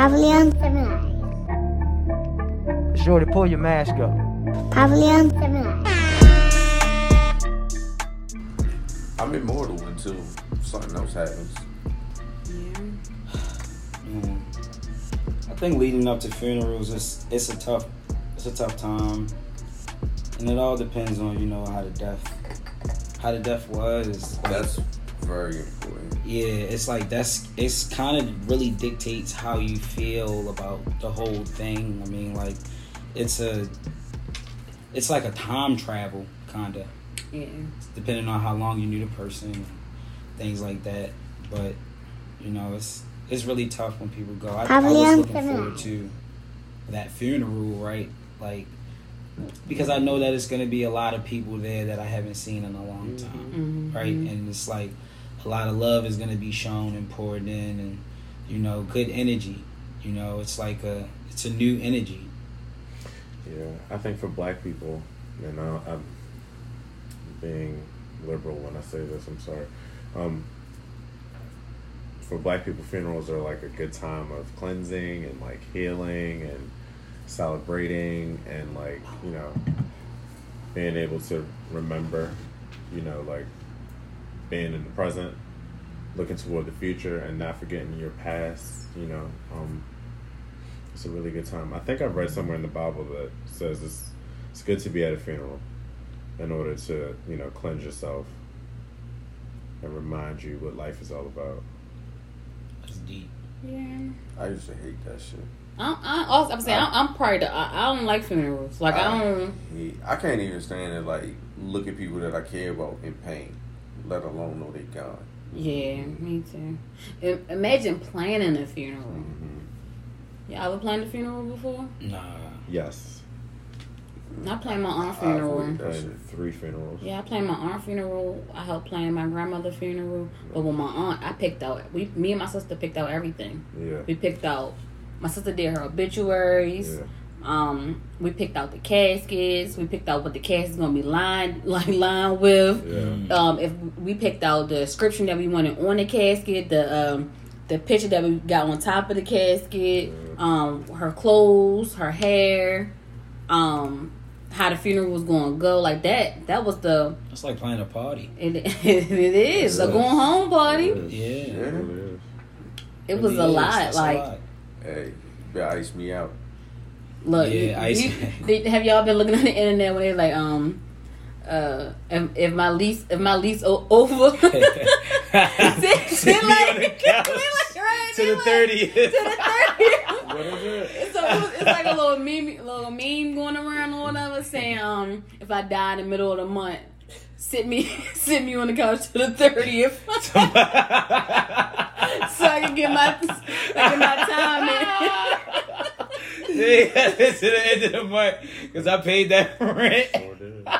Pavilion Civilized. Shorty, pull your mask up. Pavilion Civilized. I'm immortal until something else happens. Mm. I think leading up to funerals is it's a tough it's a tough time, and it all depends on you know how the death how the death was. That's very important. Yeah, it's like that's it's kind of really dictates how you feel about the whole thing. I mean, like it's a it's like a time travel kind of Yeah. depending on how long you knew the person, things like that. But you know, it's it's really tough when people go. I, I was looking Civilized. forward to that funeral, right? Like because I know that it's gonna be a lot of people there that I haven't seen in a long time, Mhm. right? And it's like a lot of love is gonna be shown and poured in, and you know, good energy. You know, it's like a it's a new energy. Yeah, I think for black people, and I, I'm being liberal when I say this. I'm sorry. Um, for black people, funerals are like a good time of cleansing and like healing and celebrating and like you know being able to remember, you know, like being in the present, looking toward the future, and not forgetting your past. You know, um, it's a really good time. I think I've read somewhere in the Bible that says it's it's good to be at a funeral in order to you know cleanse yourself and remind you what life is all about. It's deep. Yeah. I used to hate that shit. I, I also, I'm saying I, I'm probably the, I, I don't like funerals. Like I don't. hate- I can't even stand it. like look at people that I care about in pain, let alone know they gone. Yeah, me too. I- Imagine planning a funeral. Mm-hmm. You ever planned a funeral before? Nah. Yes, I planned my aunt funeral. avoid that three funerals. Yeah, I planned my aunt funeral. I helped plan my grandmother funeral. But with my aunt, I picked out. We, me and my sister picked out everything. Yeah, We picked out. My sister did her obituaries. yeah. Um, we picked out the caskets. We picked out what the casket's gonna be lined, like lined with. Yeah. Um, if we picked out the description that we wanted on the casket, the um, the picture that we got on top of the casket, um, her clothes, her hair, um, how the funeral was going to go, like that. That was the It's like playing a party. it. it is a Yes. going home party. Yeah. It really is. It was a is. lot. It's a Like, lot. Hey, you better ice me out. Look, Yeah, you- you- have y'all been looking on the internet when they're like, um, uh, if, if my lease, if my lease o- over, Sit me on the couch right, to the like- thirtieth. to the 30th. What is it? It's, a, it's like a little meme, little meme going around or whatever, saying, um, if I die in the middle of the month, sit me, sit me on the couch to the thirtieth, so I can get my, I can get my time in. yeah, to the end of the month because I paid that rent. Sure did.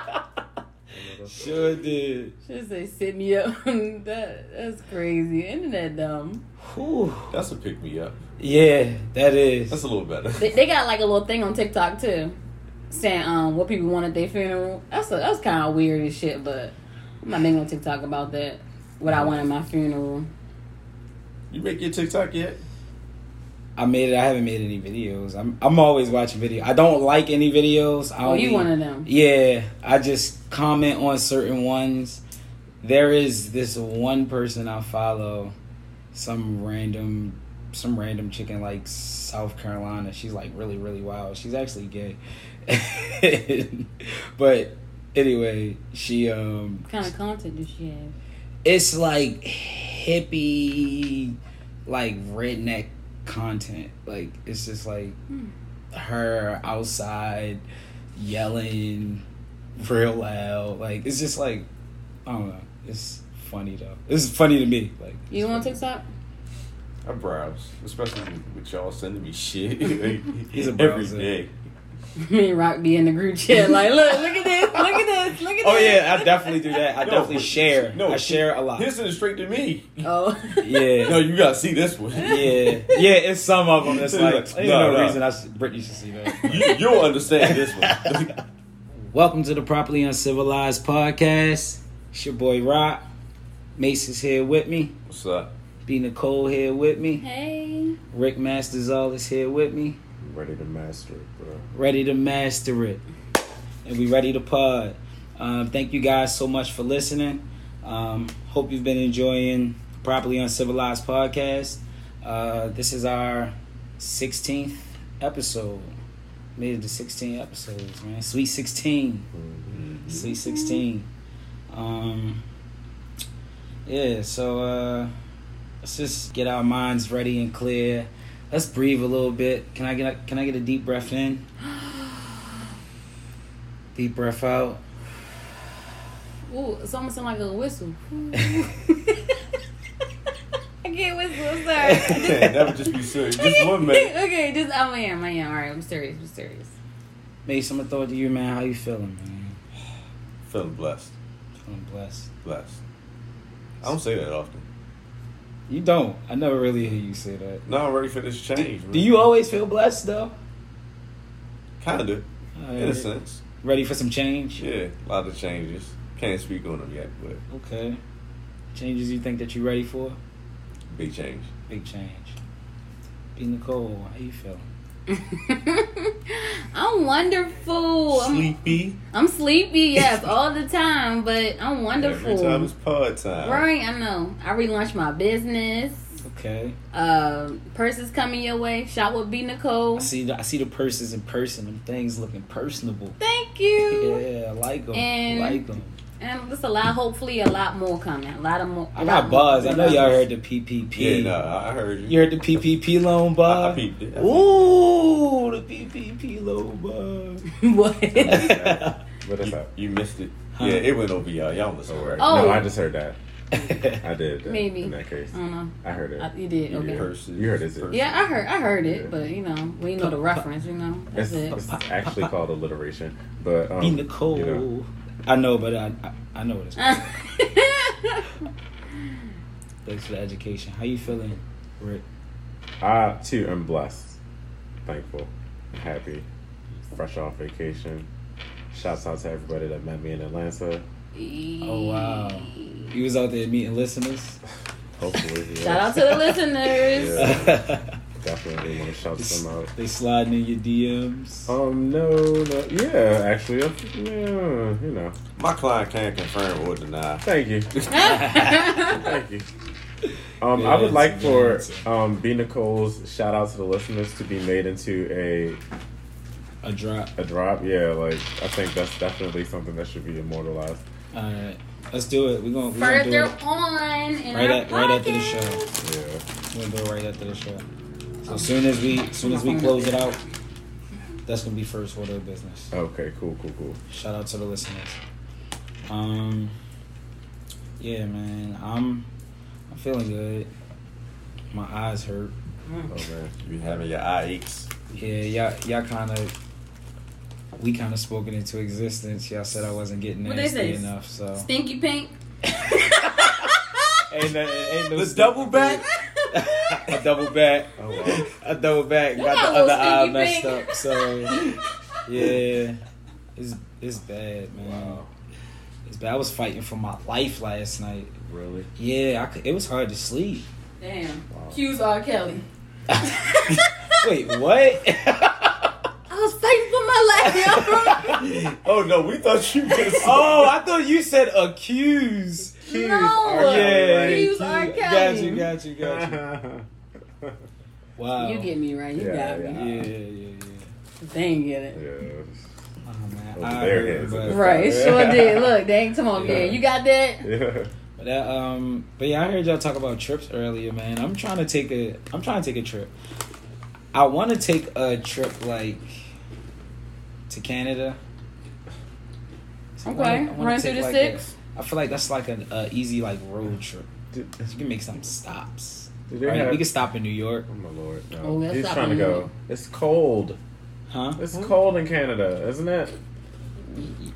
Sure did. Should say sit me up. that that's crazy. Internet dumb. Whew. That's a pick me up. Yeah, that is. That's a little better. They, they got like a little thing on TikTok too, saying um what people want at their funeral. That's a, that's kind of weird as shit, but I'm not making no TikTok about that. What I want at my funeral. You make your TikTok yet? I made it. I haven't made any videos. I'm I'm always watching video. I don't like any videos. I Oh, you one of them? Yeah, I just comment on certain ones. There is this one person I follow, some random, some random chicken like South Carolina. She's like really, really wild. She's actually gay, but anyway, she um, What kind of content does she have? it's like hippie, like redneck content. Like it's just like hmm. her outside yelling real loud. Like it's just like I don't know. It's funny though. It's funny to me. Like You it's on funny. TikTok? I browse, especially with y'all sending me shit He's a every browser. day. Me and Rock be in the group chat like, look, look at this, look at this, look at Oh this. Oh yeah, I definitely do that. I No, definitely share. No, I share a lot. This is straight to me. Oh. Yeah. No, you gotta see this one. yeah, yeah, it's some of them. It's like No, there's no, no. reason I should, Brittany should see that. you, you'll understand this one. Welcome to the Properly Uncivilized podcast. It's your boy Rock. Mace is here with me. What's up? B Nicole here with me. Hey. Rick Masters all is here with me. Ready to master it, bro. Ready to master it. And we ready to pod. Um, thank you guys so much for listening. Um, hope you've been enjoying Properly Uncivilized podcast. Uh, this is our 16th episode. Made it to 16 episodes, man. Sweet 16. Sweet 16. Um, yeah, so uh, let's just get our minds ready and clear. Let's breathe a little bit. Can I get a, can I get a deep breath in? Deep breath out. Ooh, it's almost sound like a whistle. I can't whistle. I'm sorry. that would just be silly. Just one minute. okay, just I am. I am. All right, I'm serious. I'm serious. Mace, I'm gonna throw it to you, man. How you feeling, man? Feeling blessed. Feeling blessed. Blessed. I don't say that often. You don't. I never really hear you say that. No, I'm ready for this change. Do you always feel blessed though? Kinda, Uh, in a sense. Ready for some change? Yeah, a lot of changes. Can't speak on them yet, but Okay. Changes you think that you're ready for? big change. Big change. B Nicole, how you feeling? I'm wonderful. I'm, Sleepy. I'm sleepy, yes, all the time, but I'm wonderful. Every time it's pod time. Right, I know. I relaunched my business. Okay. Uh, purses coming your way. Shop with B Nicole. I see. The, I see the purses in person. Them things looking personable. Thank you. Yeah, I like them. And- like them. And just a lot. Hopefully, a lot more coming. A lot of more. I got lot buzz. I know y'all heard the PPP. Yeah, no, I heard you. You heard the PPP loan, I, I peeped it. I Ooh, the PPP loan, bud. what? What is You, that? you missed it. Huh? Yeah, it went over y'all. Y'all was alright. Oh. No, I just heard that. I did. uh, Maybe. In that case, I don't know. I heard it. I, you did. You Okay. Purses, You heard it, too. purses. Yeah, I heard. I heard it, Yeah. but you know, we know the reference. You know, that's It's, it. it's actually called alliteration, but um, B Nicole. you know, I know, but I I, I know what it's. Thanks for the education. How you feeling, Rick? I too am blessed, thankful, happy, fresh off vacation. Shouts out to everybody that met me in Atlanta. Oh wow, you was out there meeting listeners. Hopefully, yeah. Shout out to the listeners. Yeah, definitely want to shout them out. they sliding in your DMs. Um, no, no, yeah, actually, uh, yeah, you know, My client can't confirm or deny. thank you, thank you. Um, I would like for good answer. um, B Nicole's shout out to the listeners to be made into a A drop. a drop. Yeah, like I think that's definitely something that should be immortalized. All right, let's do it. We're gonna, we gonna do it on in right our at right after the show. Yeah. We're gonna do it right after the show. So as soon as we as soon as we close it out, that's gonna be first order of business. Okay. Cool. Cool. Cool. Shout out to the listeners. Um, yeah, man, I'm I'm feeling good. My eyes hurt. Oh man. You having your eye aches. Yeah, y'all y'all kind of we kind of spoken into existence. Y'all said I wasn't getting What they nasty enough, so Stinky pink. ain't no, ain't no The double back? A double back. Oh wow. a double back. You Got got the other little eye stinky messed pink. up. So yeah, it's it's bad, man. Wow. It's bad. I was fighting for my life last night. Really? Yeah, I could, it was hard to sleep. Damn. Wow. Q's R. Kelly. Wait, what? I was fighting for my life, Oh no, we thought you could oh, I thought you said accuse. Yo. No. R. Yeah, right? Q's R. Q- Kelly. Got you, got you, got you. Wow. You get me right. You Yeah, got yeah. me. Yeah, yeah, yeah. They ain't get it. yeah. Oh man, Over I their heard, heads. but, Right, sure did. Look, dang, come on, Yeah. man. You got that? Yeah. but that, um, but yeah, I heard y'all talk about trips earlier, man. I'm trying to take a, I'm trying to take a trip. I want to take a trip like to Canada. So I wanna- Okay. I wanna Run through the like, six. A- I feel like that's like an uh, easy like road trip. Did, You can make some stops. did Right? have- We can stop in New York, Oh my lord! No. Oh, that's He's trying to go. York. It's cold. huh? It's cold in Canada, isn't it?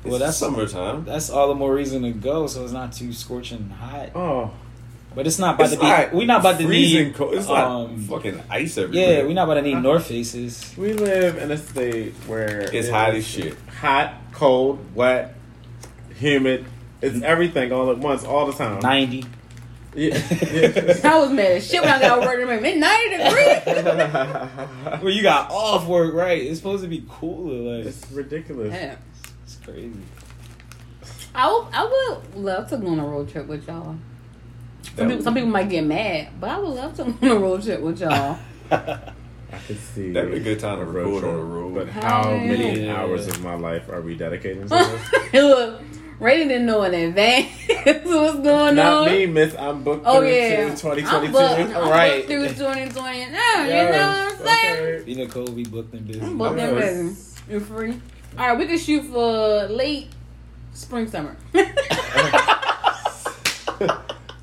Well, that's summertime. That's all the more reason to go, so it's not too scorching hot. Oh, But it's not about It's to be. not we not about to freezing need. cold. It's um, like fucking ice everywhere. Yeah, we're not about to need North Faces. we live in a state where It's it hot as shit. Hot, cold, wet, humid. It's everything all at once, all the time. Ninety. Yeah. yeah. I was mad as shit when I got over there. It 90 degrees. Well, you got off work, right? It's supposed to be cooler. Like, it's ridiculous. Yeah. it's crazy. I would, I would love to go on a road trip with y'all. Some people, some people might get mad, but I would love to go on a road trip with y'all. I could see. That'd be a good time to a road record on trip, the road. But how many Yeah. hours of my life are we dedicating to this? Look, Rainy didn't know in advance what's going on. Not on. me, Miss. I'm booked Oh through yeah, to I'm 2022. booked, I'm booked through 2020. Yeah, you know what I'm saying? You know, Kobe booked and busy. I'm booked and busy. You free? All right, we can shoot for late spring summer.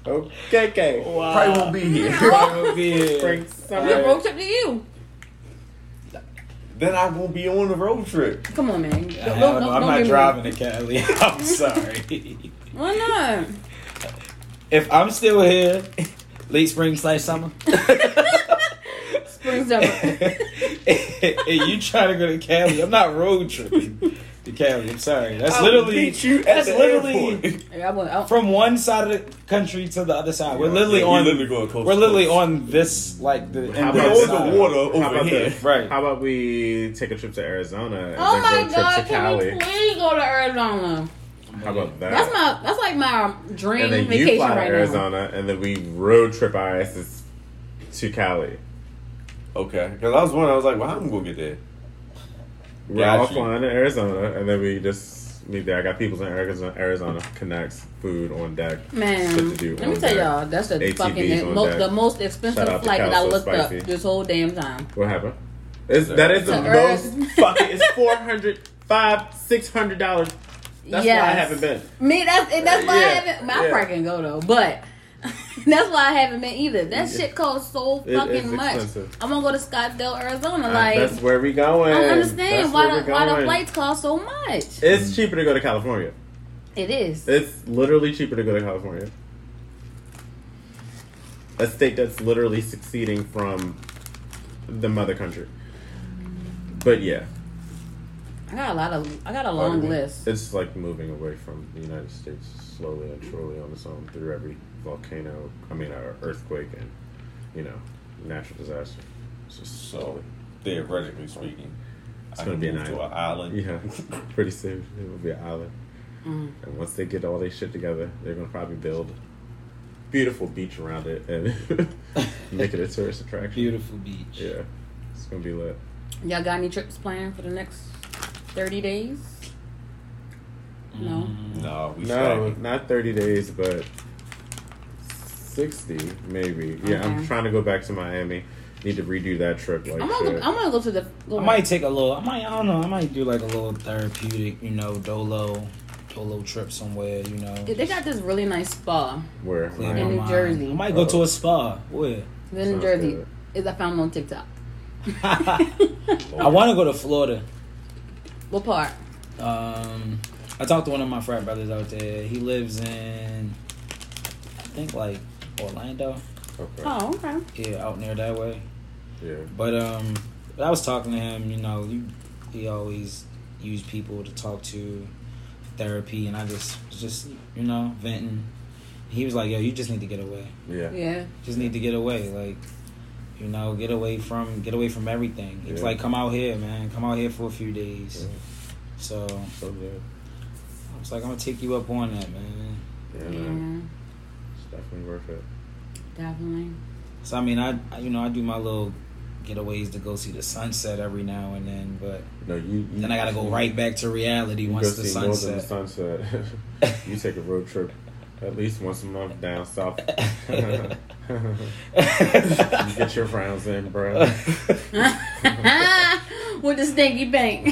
Okay, okay. Wow. Probably won't be here. Probably won't be here. Spring, We can summer. road trip to you. Then I won't be on the road trip. Come on, man. I Don't- have- don't- I'm don't not be driving to Cali. I'm sorry. Why not? if I'm still here, late spring slash summer, Spring summer. and you trying to go to Cali, I'm not road tripping to Cali. I'm sorry. That's I'll literally meet you that's literally airport. Yeah, I want, I, from one side of the country to the other side. We're literally yeah, on. literally going coast we're literally coast. on this like the. How end of about on the water How over about here. this? Right. How about we take a trip to Arizona and oh then my go a trip god, to can we please go to Arizona? How about that? That's my that's like my dream and then vacation you fly to right now. Arizona, and then we road trip our asses to Cali. Okay, because I was wondering, I was like, well, how am I gonna get there? We're Got all flying to Arizona, and then we just meet there. I got people in Arizona, Arizona connects, food on deck. Man, Shit to do let me on tell deck. y'all, that's the ATVs fucking on mo- deck. the most expensive Shout out to flight that I Cal looked Spicy. up this whole damn time. What happened? It's, that is the To most fucking. It's four hundred, five, six hundred dollars. That's why I Yes. haven't been. Me, that's and that's why I Yeah, haven't. I yeah. probably can go though, but that's why I haven't been either. That shit costs so fucking much. expensive. I'm gonna go to Scottsdale, Arizona. Uh, Like that's where we going. I don't understand That's why the, why the flights cost so much. It's cheaper to go to California. It is. It's literally cheaper to go to California. A state that's literally succeeding from the mother country. But yeah, I got a lot of. I got a long list. It's like moving away from the United States slowly and surely on its own through every volcano, I mean, uh, earthquake and, you know, natural disaster. It's just So, theoretically speaking, It's I gonna be an move to island. an island. Yeah, pretty soon it will be an island. Mm. And once they get all their shit together, they're gonna probably build beautiful beach around it and make it a tourist attraction. Beautiful beach. Yeah, it's gonna be lit. Y'all got any trips planned for the next thirty days? No. Mm. No, we No, stacking. not thirty days, but sixty maybe. Yeah, I'm trying to go back to Miami. Need to redo that trip. Like I'm gonna. shit. Go, I'm gonna go to the. Go I might take a little. I might. I don't know. I might do like a little therapeutic, you know, dolo, dolo trip somewhere. You know, They got this really nice spa Where? clear in my New Jersey. I might go to a spa. Where? in New Jersey. good. Is I found on TikTok. I want to go to Florida. What part? Um, I talked to one of my frat brothers out there. He lives in, I think like Orlando. Okay. Oh, okay. Yeah, out near that way. Yeah. But um, but I was talking to him. You know, you, he always used people to talk to, therapy, and I just was just you know venting. He was like, "Yo, you just need to get away. Yeah. Yeah. Just need to get away. Like, you know, get away from get away from everything. It's Yeah. like come out here, man. Come out here for a few days." Yeah. So So good. I was like, "I'm gonna take you up on that, man." Yeah, Yeah. It's definitely worth it. Definitely. So I mean, I, I you know I do my little getaways to go see the sunset every now and then, but No, you. you then I gotta go right back to reality You once go the see more than the sunset. sunset. you take a road trip at least once a month down south. you get your rounds in, bro. With the stinky bank.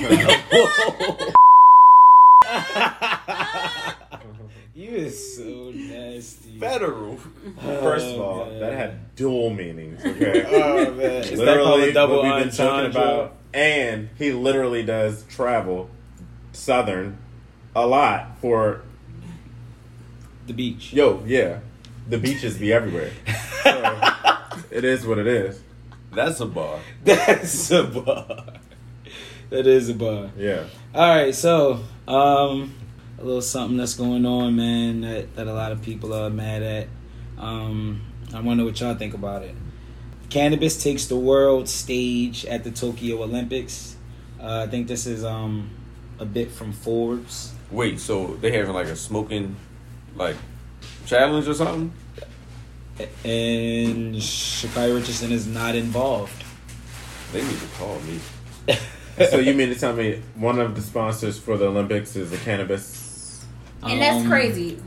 you is so nasty. Federal. First of all, man. that had dual meanings. Okay. Oh man, Is that literally double what we've been talking about, and he literally does travel southern a lot for The beach. yo, yeah. The beaches be everywhere. So, it is what it is. That's a bar. That's a bar. That is a bar. Yeah. All right, so um, a little something that's going on, man, that, that a lot of people are mad at. Um, I wonder what y'all think about it. Cannabis takes the world stage at the Tokyo Olympics. Uh, I think this is um, a bit from Forbes. Wait, so they having like a smoking like challenge or something? And Sha'Carri Richardson is not involved. They need to call me. so you mean to tell me one of the sponsors for the Olympics is a cannabis? And that's Um, crazy.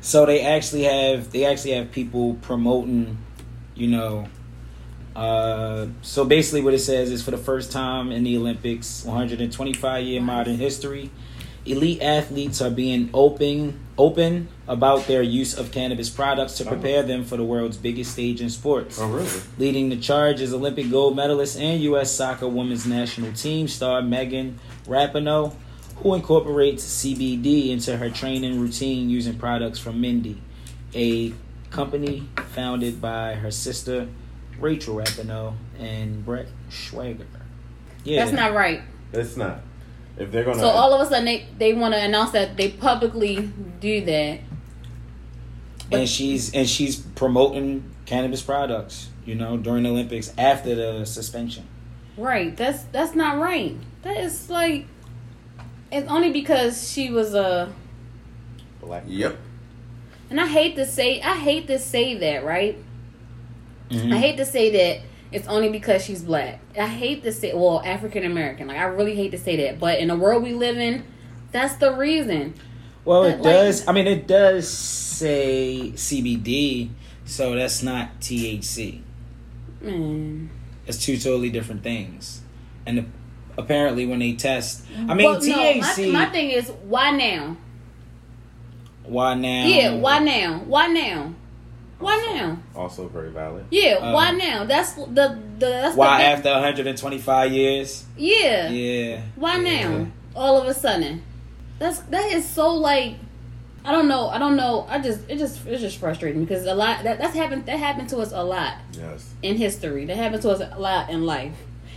So they actually have they actually have people promoting, you know. Uh, so basically, what it says is for the first time in the Olympics, 125 year modern history, elite athletes are being open open about their use of cannabis products to prepare them for the world's biggest stage in sports. Oh really? Leading the charge is Olympic gold medalist and U.S. soccer women's national team star Megan Rapinoe, who incorporates CBD into her training routine using products from Mendi, a company founded by her sister Rachel Rapinoe and Brett Schwager. Yeah, That's not right. It's not. If they're gonna, So all of a sudden they, they want to announce that they publicly do that. and she's and she's promoting cannabis products. You know, during the Olympics after the suspension. Right. That's that's not right. That is like it's only because she was a black. Yep. and I hate to say I hate to say that, right? Mhm. I hate to say that it's only because she's black. I hate to say well, African American. Like I really hate to say that, but in the world we live in, that's the reason. Well, But, it like- does. I mean, it does say CBD, so that's not THC. Man. It's two totally different things. And the, apparently, when they test, I mean, But no, my, my thing is why now? why now? Yeah, why now? Why now? Why now? Also very valid. Yeah, Um, why now? That's the the that's Why the, after 125 years? Yeah. Yeah. Why Yeah. now? All of a sudden. That's that is so like I don't know. I don't know. I just it just it's just frustrating because a lot that that's happened that happened to us a lot Yes. in history. That happened to us a lot in life.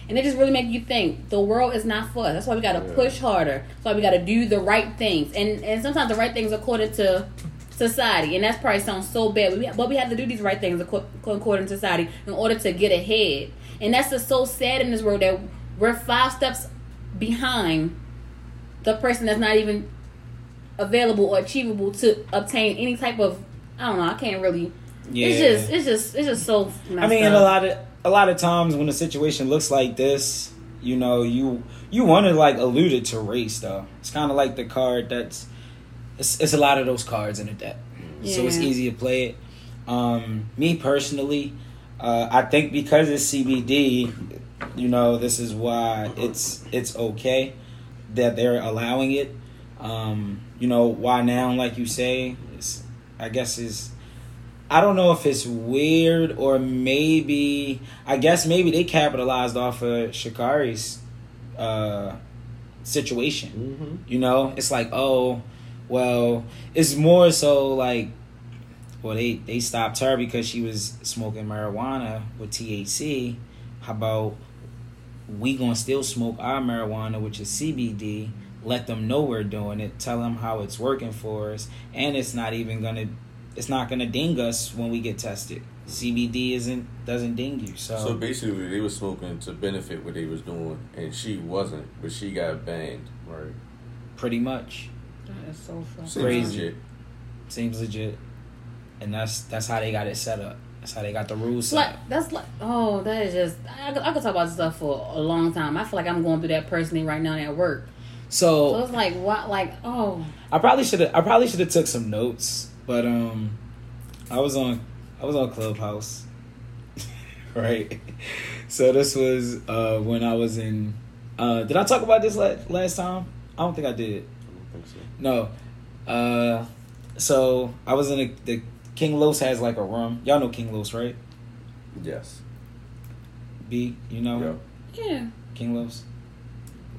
And it just really make you think the world is not for us. That's why we gotta Yeah. push harder. That's why we gotta do the right things. And and sometimes the right things are according to society. And that's probably sounds so bad. We, but we have to do these right things according to society in order to get ahead. And that's just so sad in this world that we're five steps behind the person that's not even available or achievable to obtain any type of I don't know, I can't really Yeah. it's just it's just it's just so messed I mean, up. a lot of a lot of times when a situation looks like this, you know, you you want to like allude it to race though. It's kind of like the card that's it's it's a lot of those cards in the deck, so it's easy to play it. Um, me personally, uh, I think because it's CBD, you know, this is why it's it's okay that they're allowing it. Um, you know, why now? Like you say, it's, I guess is I don't know if it's weird or maybe I guess maybe they capitalized off of Sha'Carri's uh, situation. Mm-hmm. You know, it's like oh, well, it's more so like well they they stopped her because she was smoking marijuana with THC. How about we gonna still smoke our marijuana, which is CBD? Let them know we're doing it. Tell them how it's working for us, and it's not even gonna it's not gonna ding us when we get tested. CBD isn't doesn't ding you. So, So basically, they were smoking to benefit what they was doing, and she wasn't, but she got banned. Right. pretty much That is so Seems Crazy. legit. seems legit, and that's that's how they got it set up. That's how they got the rules It's set like that's like oh that is just I, could- I could talk about this stuff for a long time. I feel like I'm going through that personally right now at work. So So it's like what like oh I probably should have I probably should have took some notes, but um, I was on I was on Clubhouse, right? So this was uh when I was in. Uh, did I talk about this last last time? I don't think I did. I don't think so. No. Uh, so I was in a, the King Los has like a room. Y'all know King Los, right? Yes. B, you know Yeah. yeah King Los.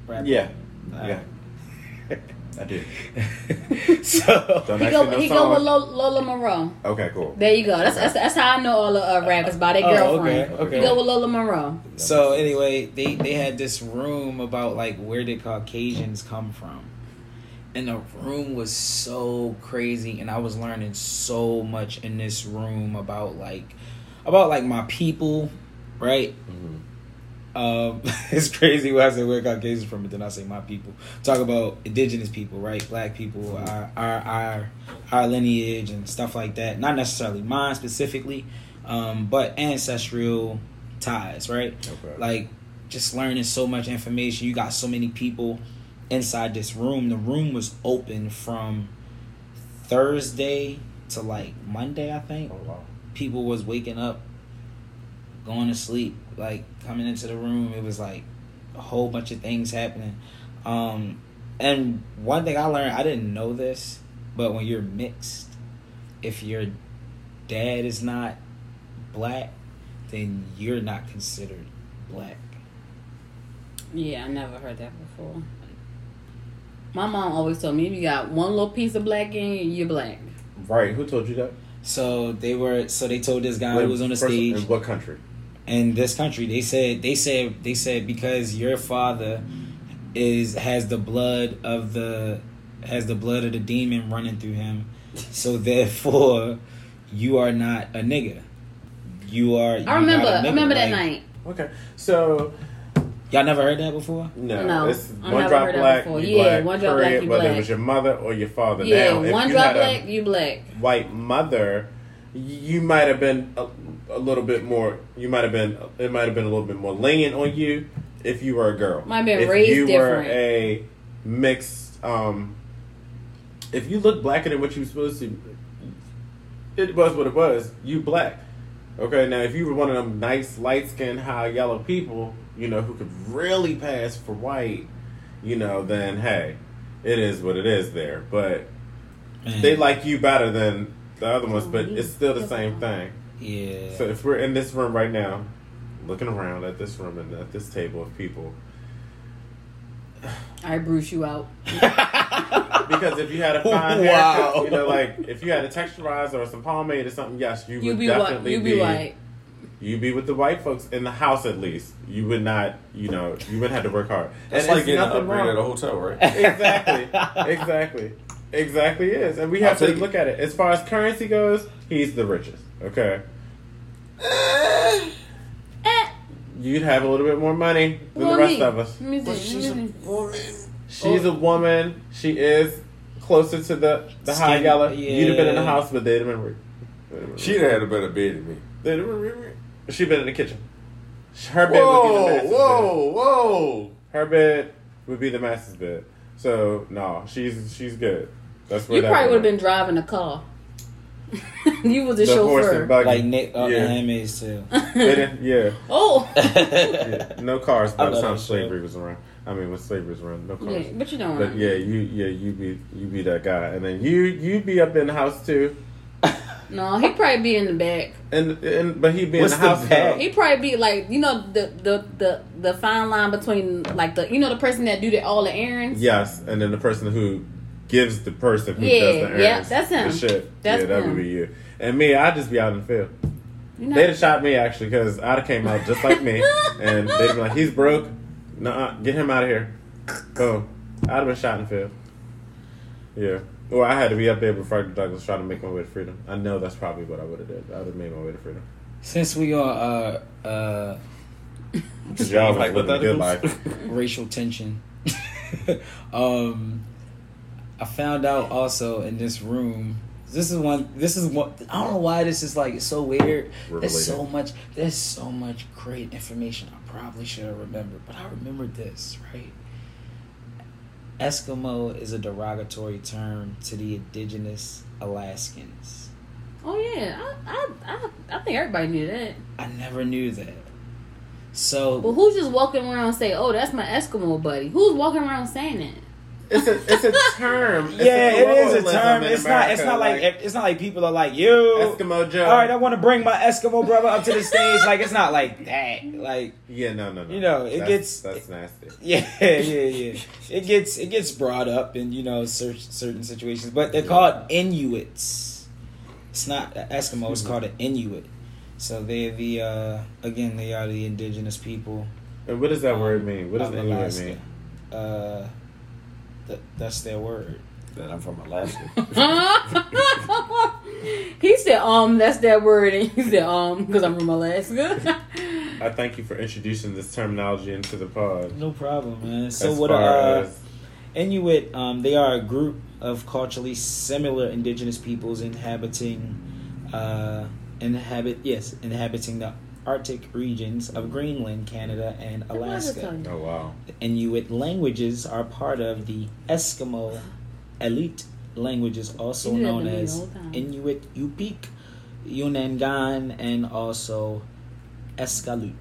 Rapper. Yeah. Alright. Yeah. I did. so Don't he go he go with Lola, Lola Monroe. Okay, cool. There you go. That's that's, that's how I know all the uh, rappers by their Oh, girlfriend. okay, okay. He go with Lola Monroe. So anyway, they they had this room about like where did Caucasians come from, and the room was so crazy and i was learning so much in this room about like about like my people right um it's crazy when i say where caucasians from but then i say my people. Talk about indigenous people right? Black people our, our our our lineage and stuff like that. Not necessarily mine specifically um but ancestral ties right? Okay. like just learning so much information. You got so many people inside this room. The room was open from thursday to like monday i think. Oh wow. people was waking up going to sleep like coming into the room it was like a whole bunch of things happening um and one thing i learned i didn't know this but when you're mixed if your dad is not black then you're not considered black Yeah, I never heard that before. My mom always told me if you got one little piece of black in you, you're black. Right. Who told you that? so they were so they told this guy Wait, who was on the first, stage In what country? In this country they said they said they said because your father is has the blood of the has the blood of the demon running through him so therefore you are not a nigga you are I remember. you're not a I nigga. remember that night. Okay. So y'all never heard that before no, No, it's I one never drop heard that black. before. You Yeah, black. one drop black, period, you whether black. it was your mother or your father. Yeah, now, one you drop had a black, you black. white mother, you might have been a, a little bit more. You might have been. It might have been a little bit more lenient on you if you were a girl. Might have been if raised you different. were a mixed. um If you look blacker than what you were supposed to, it was what it was. You black. Okay, now if you were one of them nice light skinned high yellow people, you know, who could really pass for white, you know, then hey, it is what it is there. But Man, they like you better than the other ones, but it's still the same thing. Yeah So if we're in this room right now, looking around at this room and at this table of people, I bruise you out. because if you had a fine Wow. haircut, you know, like if you had a texturizer or some pomade or something, yes, you You would be white. definitely You be white. You be with the white folks in the house at least. You would not, you know, you wouldn't have to work hard. That's and like it's getting an nothing upgrade wrong. at a hotel, right? exactly, exactly, exactly is. And we have I'll to take look at it as far as currency goes. He's the richest. Okay, Eh, you'd have a little bit more money than well, the rest me. of us. Me But she's a me see. woman. She's a woman. She is closer to the the high Skin- yellow. You'd have been in the house, but they'd have been. they'd have been- She'd have had a better bed than me. they'd have been. She'd been in the kitchen. Her bed would be the Whoa, master's bed. whoa, whoa! Her bed would be the master's bed. So no, she's she's good. That's where You that probably would have been driving a car. you was the, the horse chauffeur. and buggy. like Nick uh, yeah. and Handmaid's Tale. Yeah, oh, yeah. No cars by I the love time that show. slavery was around. I mean, when slavery was around, no cars. yeah, but you don't. But yeah, you yeah you be you be that guy, and then you you be up in the house too, No, he probably be in the back. and and but he be What's in the the house. back? too. He probably be like you know the the the the fine line between like the you know the person that do the all the errands. Yes, and then the person who gives the person who Yeah, does the errands. yeah, that's him. The shit. That's yeah, that him. would be you. And me, I'd just be out in the field. You know? They'd have shot me actually because I'd have came out just like me, and they'd be like, "He's broke. Nah, get him out of here." Boom. I'd have been shot in the field. Yeah. Well, I had to be up there before Douglas trying to make my way to freedom. I know that's probably what I would have did. I would have made my way to freedom. Since we are uh uh Because y'all Like living a good life. racial tension. um, I found out also in this room. This is one. This is one. I don't know why this is like so weird. There's so much. There's so much great information. I probably should have remembered, but I remembered this right. Eskimo is a derogatory term to the indigenous Alaskans. Oh yeah, I, I I I think everybody knew that. I never knew that. So But who's just walking around and say, "Oh, that's my Eskimo buddy"? Who's walking around saying that? It's a it's a term. It's yeah, it is a term. It's not. It's not like, it's not like people are like you Eskimo Joe. All right, I want to bring my Eskimo brother up to the stage. Like it's not like that. Like Yeah, no, no, no. You know, it That's- gets- that's nasty. yeah, yeah, yeah. It gets it gets brought up in you know cer- certain situations, but they're called Inuits. It's not a Eskimo. It's called an Inuit. So they're the uh, again they are the indigenous people. And what does that um, word mean? What does Inuit mean? Uh, th- that's their word. That I'm from Alaska. he said, um, that's that word. And he said, um, because I'm from Alaska. I thank you for introducing this terminology into the pod. No problem, man. So As what? far Uh, as- Inuit, um, they are a group of culturally similar indigenous peoples inhabiting, uh, inhabit yes, inhabiting the Arctic regions of Greenland, Canada, and Alaska. oh wow. The Inuit languages are part of the Eskimo elite languages, also You known to me the as. Inuit Yupik, Yunangan, and also Eskaleut.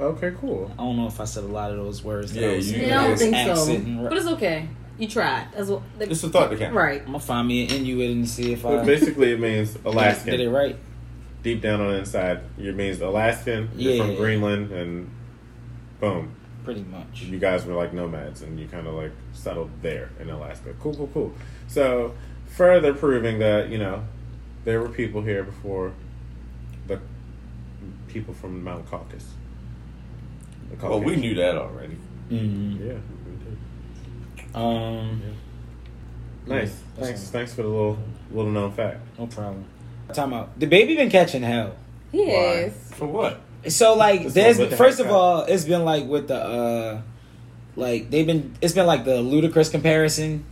Okay, cool. I don't know if I said a lot of those words. that Yeah, I you- saying. yeah, I don't think so. Accent. But it's okay. You tried. That's what. It's a thought that counts. Right. I'm gonna find me an Inuit and see if I But basically, it means Alaskan. did it right. Deep down on the inside, it means Alaskan. You're Yeah. from Greenland, and boom, Pretty much. you guys were like nomads, and you kind of like settled there in Alaska. Cool, cool, cool. So further proving that you know there were people here before the people from Mount Caucasus. The Well, we knew that already. Mm-hmm. Yeah, we did. Um, Nice. Yeah, thanks. Thanks for the little little known fact. no problem. Time out. DaBaby been catching hell. He is. For what? So like, This there's one the first of haircut. all, it's been like with the uh, like they've been. It's been like the ludicrous comparison.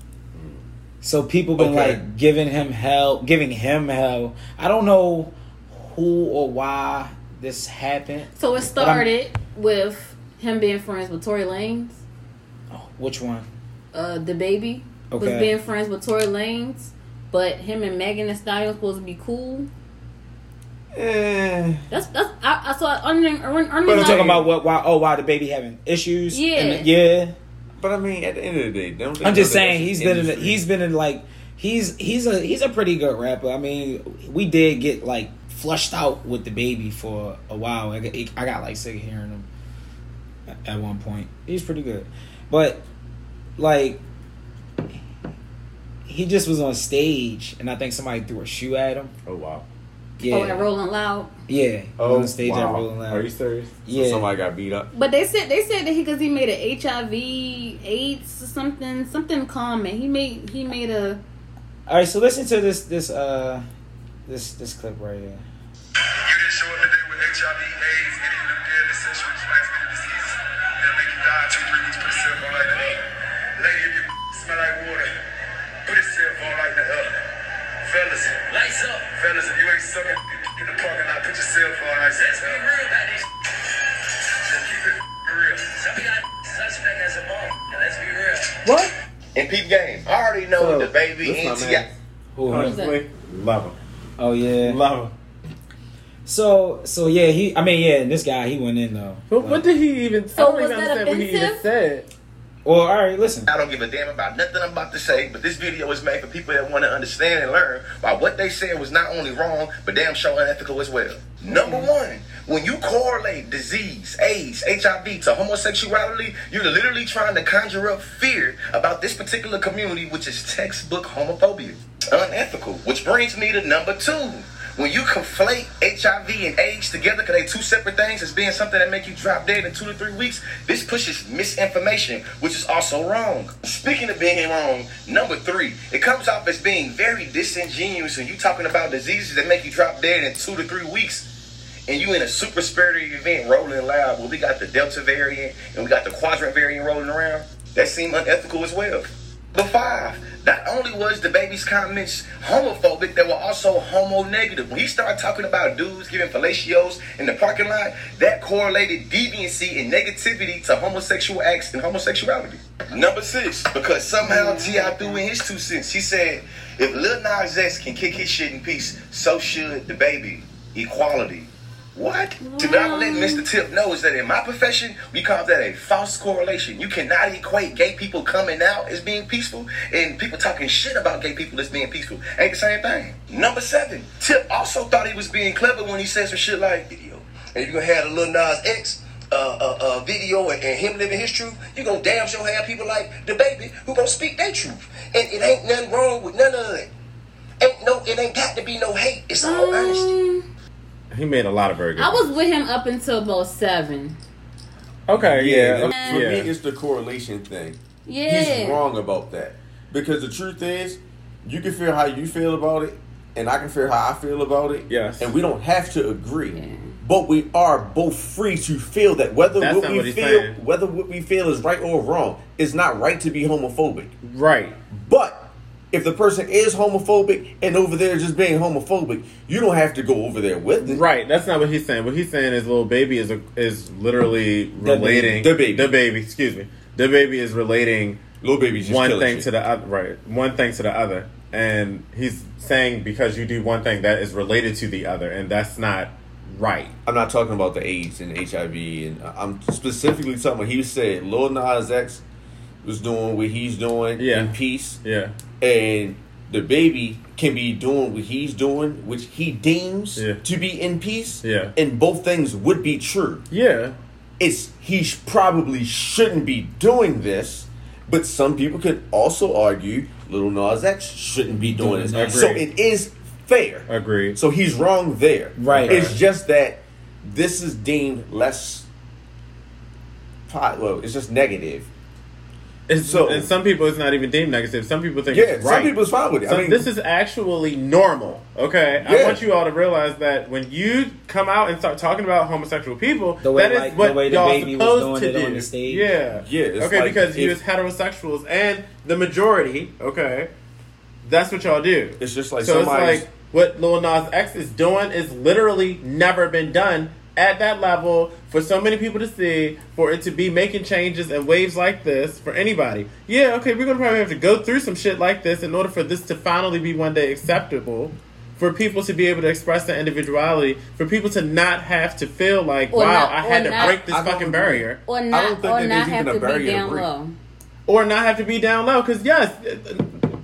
So people been Okay. like giving him hell, giving him hell. I don't know who or why this happened. So it started with him being friends with Tory Lanez. Oh, which one? Uh, DaBaby was Okay. being friends with Tory Lanez, but him and Megan Thee Stallion supposed to be cool. Eh. That's that's I, I saw Onion. Onion, Onion But I'm talking about what? Why? Oh, why DaBaby having issues? Yeah. And- yeah. But I mean, at the end of the day, don't they I'm just saying he's the been in. industry? He's been in like he's he's a he's a pretty good rapper. I mean, we did get like flushed out with DaBaby for a while. I got, I got like sick of hearing him at- at one point. He's pretty good, but like he just was on stage, and I think somebody threw a shoe at him. Oh wow. Yeah, Oh, and Rolling Loud. yeah. He was on stage at Rolling Loud. Are you serious? So yeah, somebody got beat up. But they said they said that he because he made a HIV AIDS or something something common. He made he made a All right, so listen to this this uh this this clip right here. You didn't show up today with HIV, Fellas, if you ain't sucking in the parking lot, put your cell phone like that. Let's be real about this. Just keep it real. Some of y'all suspect as a mom. Let's be real. What? In peep game, I already know So, DaBaby this my ain't man. Who? Honestly, love him. Oh yeah. Love him. So so yeah, he I mean yeah, this guy he went in though. But what did he even? So I was that understand what he even offensive? said. Well, all right, listen. I don't give a damn about nothing I'm about to say, but this video is made for people that want to understand and learn why what they said was not only wrong, but damn sure unethical as well. Number one, when you correlate disease, AIDS, HIV to homosexuality, you're literally trying to conjure up fear about this particular community, which is textbook homophobia. Unethical. Which brings me to number two. When you conflate HIV and AIDS together, because they two separate things, as being something that make you drop dead in two to three weeks, this pushes misinformation, which is also wrong. Speaking of being wrong, number three, it comes off as being very disingenuous when you talking about diseases that make you drop dead in two to three weeks. And you in a super spreader event rolling loud where we got the Delta variant and we got the quadrant variant rolling around. That seemed unethical as well. But five, not only was DaBaby's comments homophobic, they were also homo negative. When he started talking about dudes giving fellatios in the parking lot, that correlated deviancy and negativity to homosexual acts and homosexuality. Number six, because somehow T.I. threw in his two cents. He said, if Lil Nas X can kick his shit in peace, so should the baby. Equality. What? To not I'm Mr. Tip know is that in my profession, we call that a false correlation. You cannot equate gay people coming out as being peaceful and people talking shit about gay people as being peaceful. Ain't the same thing. Number seven, Tip also thought he was being clever when he said some shit like, video. And if you're gonna have the Lil Nas X uh, uh, uh, video and, and him living his truth, you gonna damn sure have people like DaBaby who gonna speak their truth. And it ain't nothing wrong with none of it. Ain't no, it ain't got to be no hate. It's all honesty. He made a lot of very good. I was with him up until about seven. okay. Yeah. Uh, for Yeah. me, it's the correlation thing. Yeah. he's wrong about that. Because the truth is, you can feel how you feel about it, and I can feel how I feel about it. Yes. And we don't have to agree. Yeah. But we are both free to feel that whether That's what we what feel saying. whether what we feel is right or wrong, it's not right to be homophobic. Right. But if the person is homophobic and over there just being homophobic, you don't have to go over there with it. Right. That's not what he's saying. What he's saying is little baby is a, is literally relating baby. DaBaby. The baby. Excuse me. DaBaby is relating Little just one thing shit. to the other. Right. One thing to the other, and he's saying because you do one thing that is related to the other, and that's not right. I'm not talking about the AIDS and HIV, and uh, I'm specifically talking about. He said Lil Nas X was doing what he's doing Yeah. in peace, Yeah. And DaBaby can be doing what he's doing, which he deems Yeah. to be in peace. Yeah. and both things would be true. Yeah. It's he sh- probably shouldn't be doing this, but some people could also argue Little Nas X shouldn't be doing this. Agreed. So it is fair. Agreed. So he's wrong there. Right. It's just that this is deemed less. Well, it's just negative. It's, So- and some people it's not even deemed negative. Some people think Yeah, it's some right. people's fine with it. So I mean, this is actually normal. Okay, I want you all to realize that when you come out and start talking about homosexual people, The way, that is like, the what way the y'all baby was supposed doing to it do. on the stage. Yeah, Yeah, okay, like because you if- as heterosexuals and the majority, okay, that's what y'all do. It's just like so. It's like what Lil Nas X is doing is literally never been done at that level for so many people to see, for it to be making changes and waves like this for anybody. Yeah, okay, we're gonna probably have to go through some shit like this in order for this to finally be one day acceptable. For people to be able to express their individuality, for people to not have to feel like, Or wow, not- I had to not- break this fucking barrier, Or I don't think or not have even a to be barrier to down low. or not have to be down low. Because yes,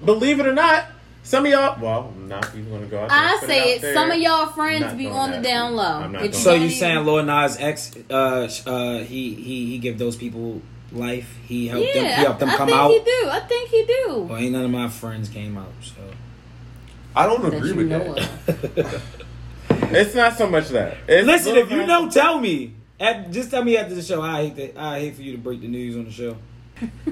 believe it or not, some of y'all, well, I'm not even gonna go out there. and I put say out it. there. Some of y'all friends be on the down low. I'm not If So you saying Lil Nas X? Uh, uh, he he he give those people life. He helped them. He helped them I, I come think out. he do. I think he do. Well, ain't none of my friends came out. So I don't That agree you with that. It's not so much that. It's listen, if you Nas- know, tell me. At, just tell me after the show. I hate that. I hate for you to break the news on the show.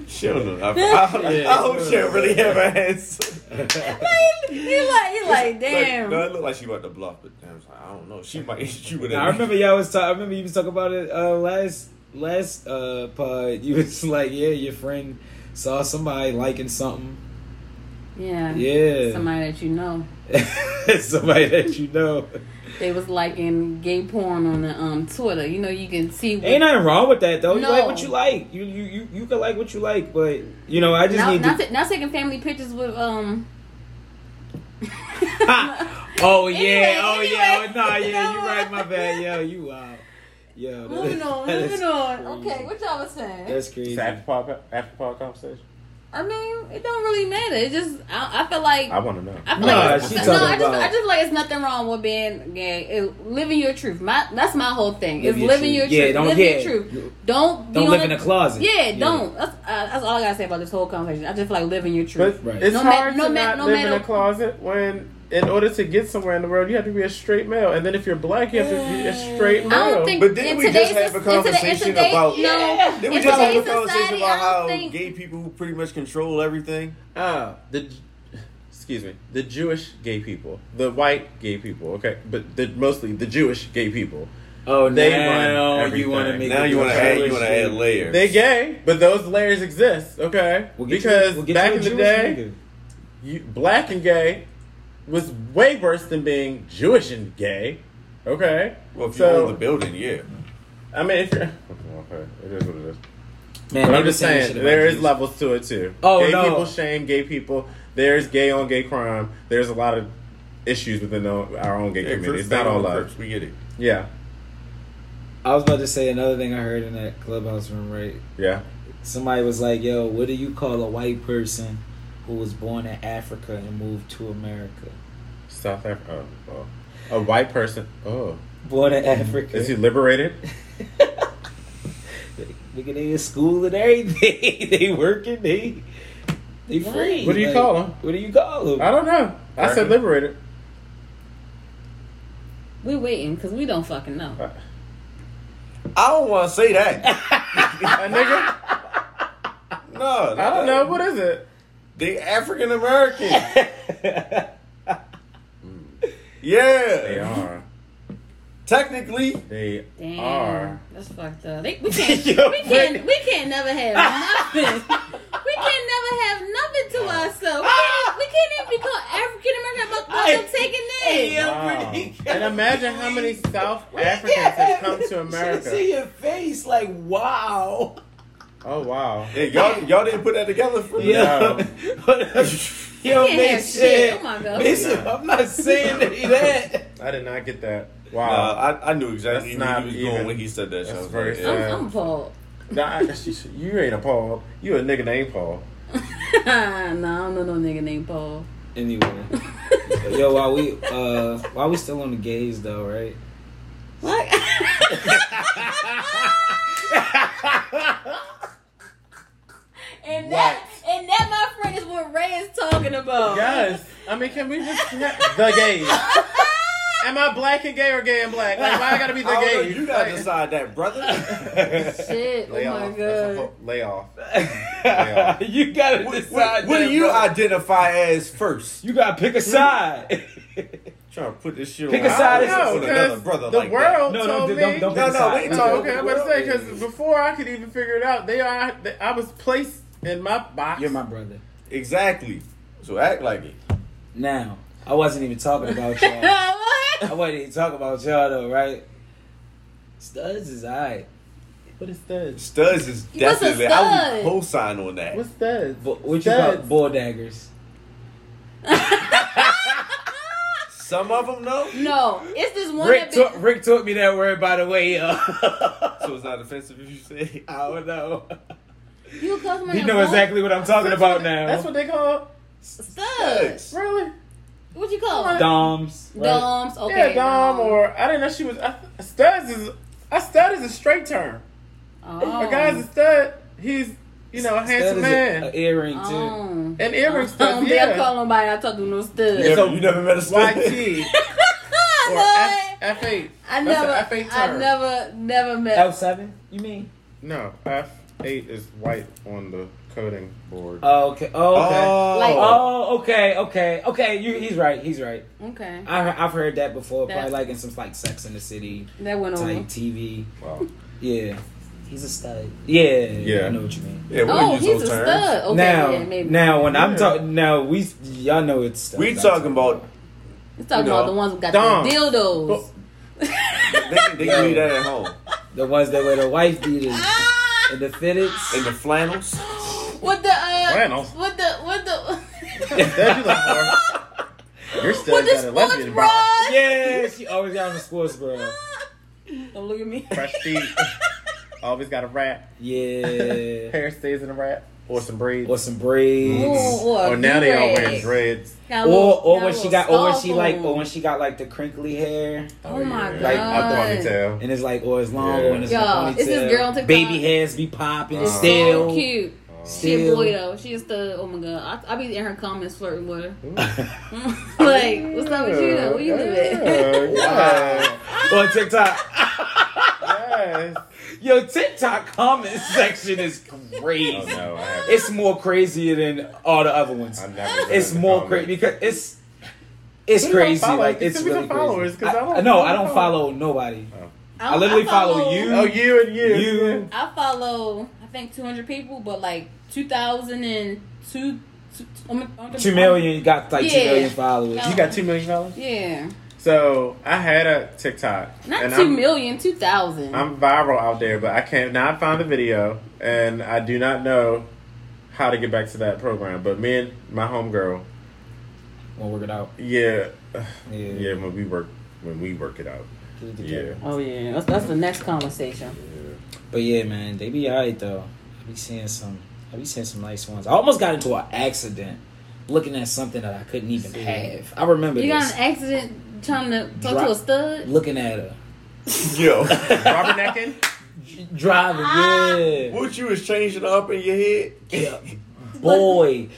She'll know. I, I, Yeah. I hope she'll really have her hands. he like, he like, Like, damn. no, it looked like she about to bluff, but damn, it's like, I don't know. She might hit you with I remember y'all was talking. I remember you was talking about it uh, last last uh, pod. You was like, yeah, your friend saw somebody liking something. yeah. Yeah, Somebody that you know. somebody that you know. They was liking gay porn on the um Twitter. You know, you can see. what- Ain't nothing wrong with that though. You No. like what you like. You you you you can like what you like, but you know, I just now, need now, to. ta- now taking family pictures with um. oh yeah, Anyway, oh anyway. yeah, oh, nah, yeah, you what? right, my bad, yo, you wow, yo, that- Moving on, that is moving on. crazy. Okay, what y'all was saying? That's crazy. It's after pod, after pod conversation. I mean, it don't really matter. It just I, I feel like I want to know. I feel Nah, like she no, talking I just about- I just feel like it's nothing wrong with being gay. It- living your truth. My that's my whole thing. Live Is your living truth. your Yeah, truth. don't- live yeah. your truth. Don't be Don't live the- in a closet. Yeah, Yeah. don't. That's uh, that's all I gotta say about this whole conversation. I just feel like living your truth. But Right. it's No ma- hard no to ma- not no live in a closet when, in order to get somewhere in the world, you have to be a straight male, and then if you're black, you have to be a straight male. I don't think. But didn't we just today's have a in today- in conversation today- about- no? Yeah. Did we just have a conversation society, about how think- gay people pretty much control everything? Ah, the excuse me, the Jewish gay people, the white gay people. Okay, but the, mostly the Jewish gay people. Oh, They now you want to make Now you want to add, you want to add layers. They gay, but those layers exist. Okay, We'll get you- because we'll get back you in the Jewish day, nigga. you, black and gay was way worse than being Jewish and gay. Okay, Well, if you own the building, yeah. I mean, if you're okay, it is what it is. man, But I'm just saying, there is levels to it too. Oh, gay no. people shame gay people. There's gay on gay crime. There's a lot of issues within the, our own gay yeah community. It's not all on love. We get it. Yeah, I was about to say another thing I heard in that clubhouse room. Right, yeah. somebody was like, "Yo, what do you call a white person who was born in Africa and moved to America? South Africa. Oh, oh. A white person. Oh, Born in mm-hmm. Africa? is he liberated? Nigga, they in school and everything. they working. They they free. What do you Like, them? What do you call them? I don't know. I said liberated. We waiting because we don't fucking know. Uh. I don't want to say that. A nigga. no. I don't know. What is it? They African American. yeah. They are. Technically, They Damn, are. that's fucked up. They, we can't, Yo, we can't, we can't never have nothing. we can't never have nothing to ourselves. We can't, we can't even be called African American about what I- them taking in. Wow. And imagine how many South Africans have come to America. See your face, like wow. Oh wow. yeah, y'all y'all didn't put that together for me. Yo, yo, can't shit. Oh my God. Mason, I'm not saying that. I did not get that. Nah, Wow. I, I knew exactly That's where not he was even- going when he said that. that's I was very like, sad. yeah. I'm, I'm appalled. Nah, I- you ain't a Paul. You a nigga named Paul. nah, I don't know no nigga named Paul. Anyway, yo, while we uh while we still on the gays though, right? What? And that, and that, my friend, is what Ray is talking about. Yes. I mean, can we just ha- the gays? Am I black and gay or gay and black? Like, why I gotta be the I don't know, gays? you gotta Like- decide that, brother. Shit. Oh Lay my off. That's a god. ho- lay off. you gotta what, decide. what, what that, do you bro. identify as first? You gotta pick a side. trying to put this shit Pick on a side. I No, with another brother the like world No, no, told don't- me. don't- don't No, pick a no, we side. ain't Oh, okay, I'm about to say because before I could even figure it out, they are. They, I was placed in my box. You're my brother. Exactly. So act like it. Now, I wasn't even talking about y'all. what? I wasn't even talking about y'all though, right? Studs is alright. What is studs? Studs is What's a definitely. I stud? would co-sign on that. What's studs? But what you call Studs. bull daggers? Some of them no. No, it's this one Rick, that ta- been, Rick taught me that word by the way. Uh, so it's not offensive if you say. I don't know. You call somebody You know bull- exactly what I'm talking about now. That's what they call. studs. Really? What you call them? Doms. right? Doms. Okay. yeah, dom dom. or I didn't know she was. I, studs is a stud is a straight term. Oh. A guy's a stud. He's you know a Stud handsome is man. a, a earring too. Oh. and earring I studs. don't think I Yeah. call nobody. I talk to no studs. You never, you never met a stud. YT or I F, F8. I never, F8 I never, never met. L seven? You mean? No, F8 is white on the coding board. Oh, okay. Oh, okay. Oh, Like- Oh, okay, okay, okay. You, he's right. He's right. Okay, I, I've heard that before. That- Probably like in some like Sex in the City that went type over. TV. wow. Yeah, he's a stud. Yeah, Yeah. I know what you mean. yeah, we Oh, don't he's use a terms. stud. Okay, now, yeah, maybe. now when I'm talking, now we y'all know it's studs. We I'm talking about He's talking you about know, the ones who got Dom. the dildos. Well- they, can- they can leave that at home the ones that wear the wife beaters ah! And the fitteds. in the flannels. With the uh, Flannels. with the with the That you look for. Your stud with the got a sports lesbian bar. bras. yeah, she always got on the sports bra. Don't look at me. Fresh feet. Always got a wrap. Yeah, Hair stays in a wrap. Or some braids. or some braids. Ooh, or, or now they all wearing dreads. Got a Or, little- or when she got, or when she like, or when she got like the crinkly hair, Oh, oh my yeah. Like, Up God. ponytail. and it's like, or it's long, Yeah. or it's Yo, a ponytail. it's this girl on TikTok. Baby hairs be popping It's so still. So cute. Oh. She a Still. boy though. She is the oh my god. I, I be in her comments flirting with her. like, what's up with you though? Where you live at? Yeah, on TikTok. yes. Yo, TikTok comment section is crazy. Oh no, It's more crazier than all the other ones. I've never It's more crazy because it's it's Who crazy. follow? Like it's me some really followers, crazy. 'cause I I, don't no, follow- I don't follow nobody. I don't- literally follow you. Oh, you and you. You. I follow I think 200 people, but like 2002 two, um, um, Two million, you got like two Yeah. million followers. No. You got two million followers? Yeah, So I had a TikTok. not and two I'm- million, two thousand. I'm viral out there, but I can't now. I found the video, and I do not know how to get back to that program. But me and my homegirl, We'll work it out. yeah, Yeah, yeah, when we work, when we work it out, it yeah. Oh yeah, that's, that's the next conversation. But yeah, man, they be alright though. I be seeing some. I be seeing some nice ones. I almost got into an accident looking at something that I couldn't even have. I remember You got an accident trying to talk Drop- to a stud. looking at her Yo, Robert Neckin. driving. Ah. Yeah. what you was changing up in your head? Yeah. Boy,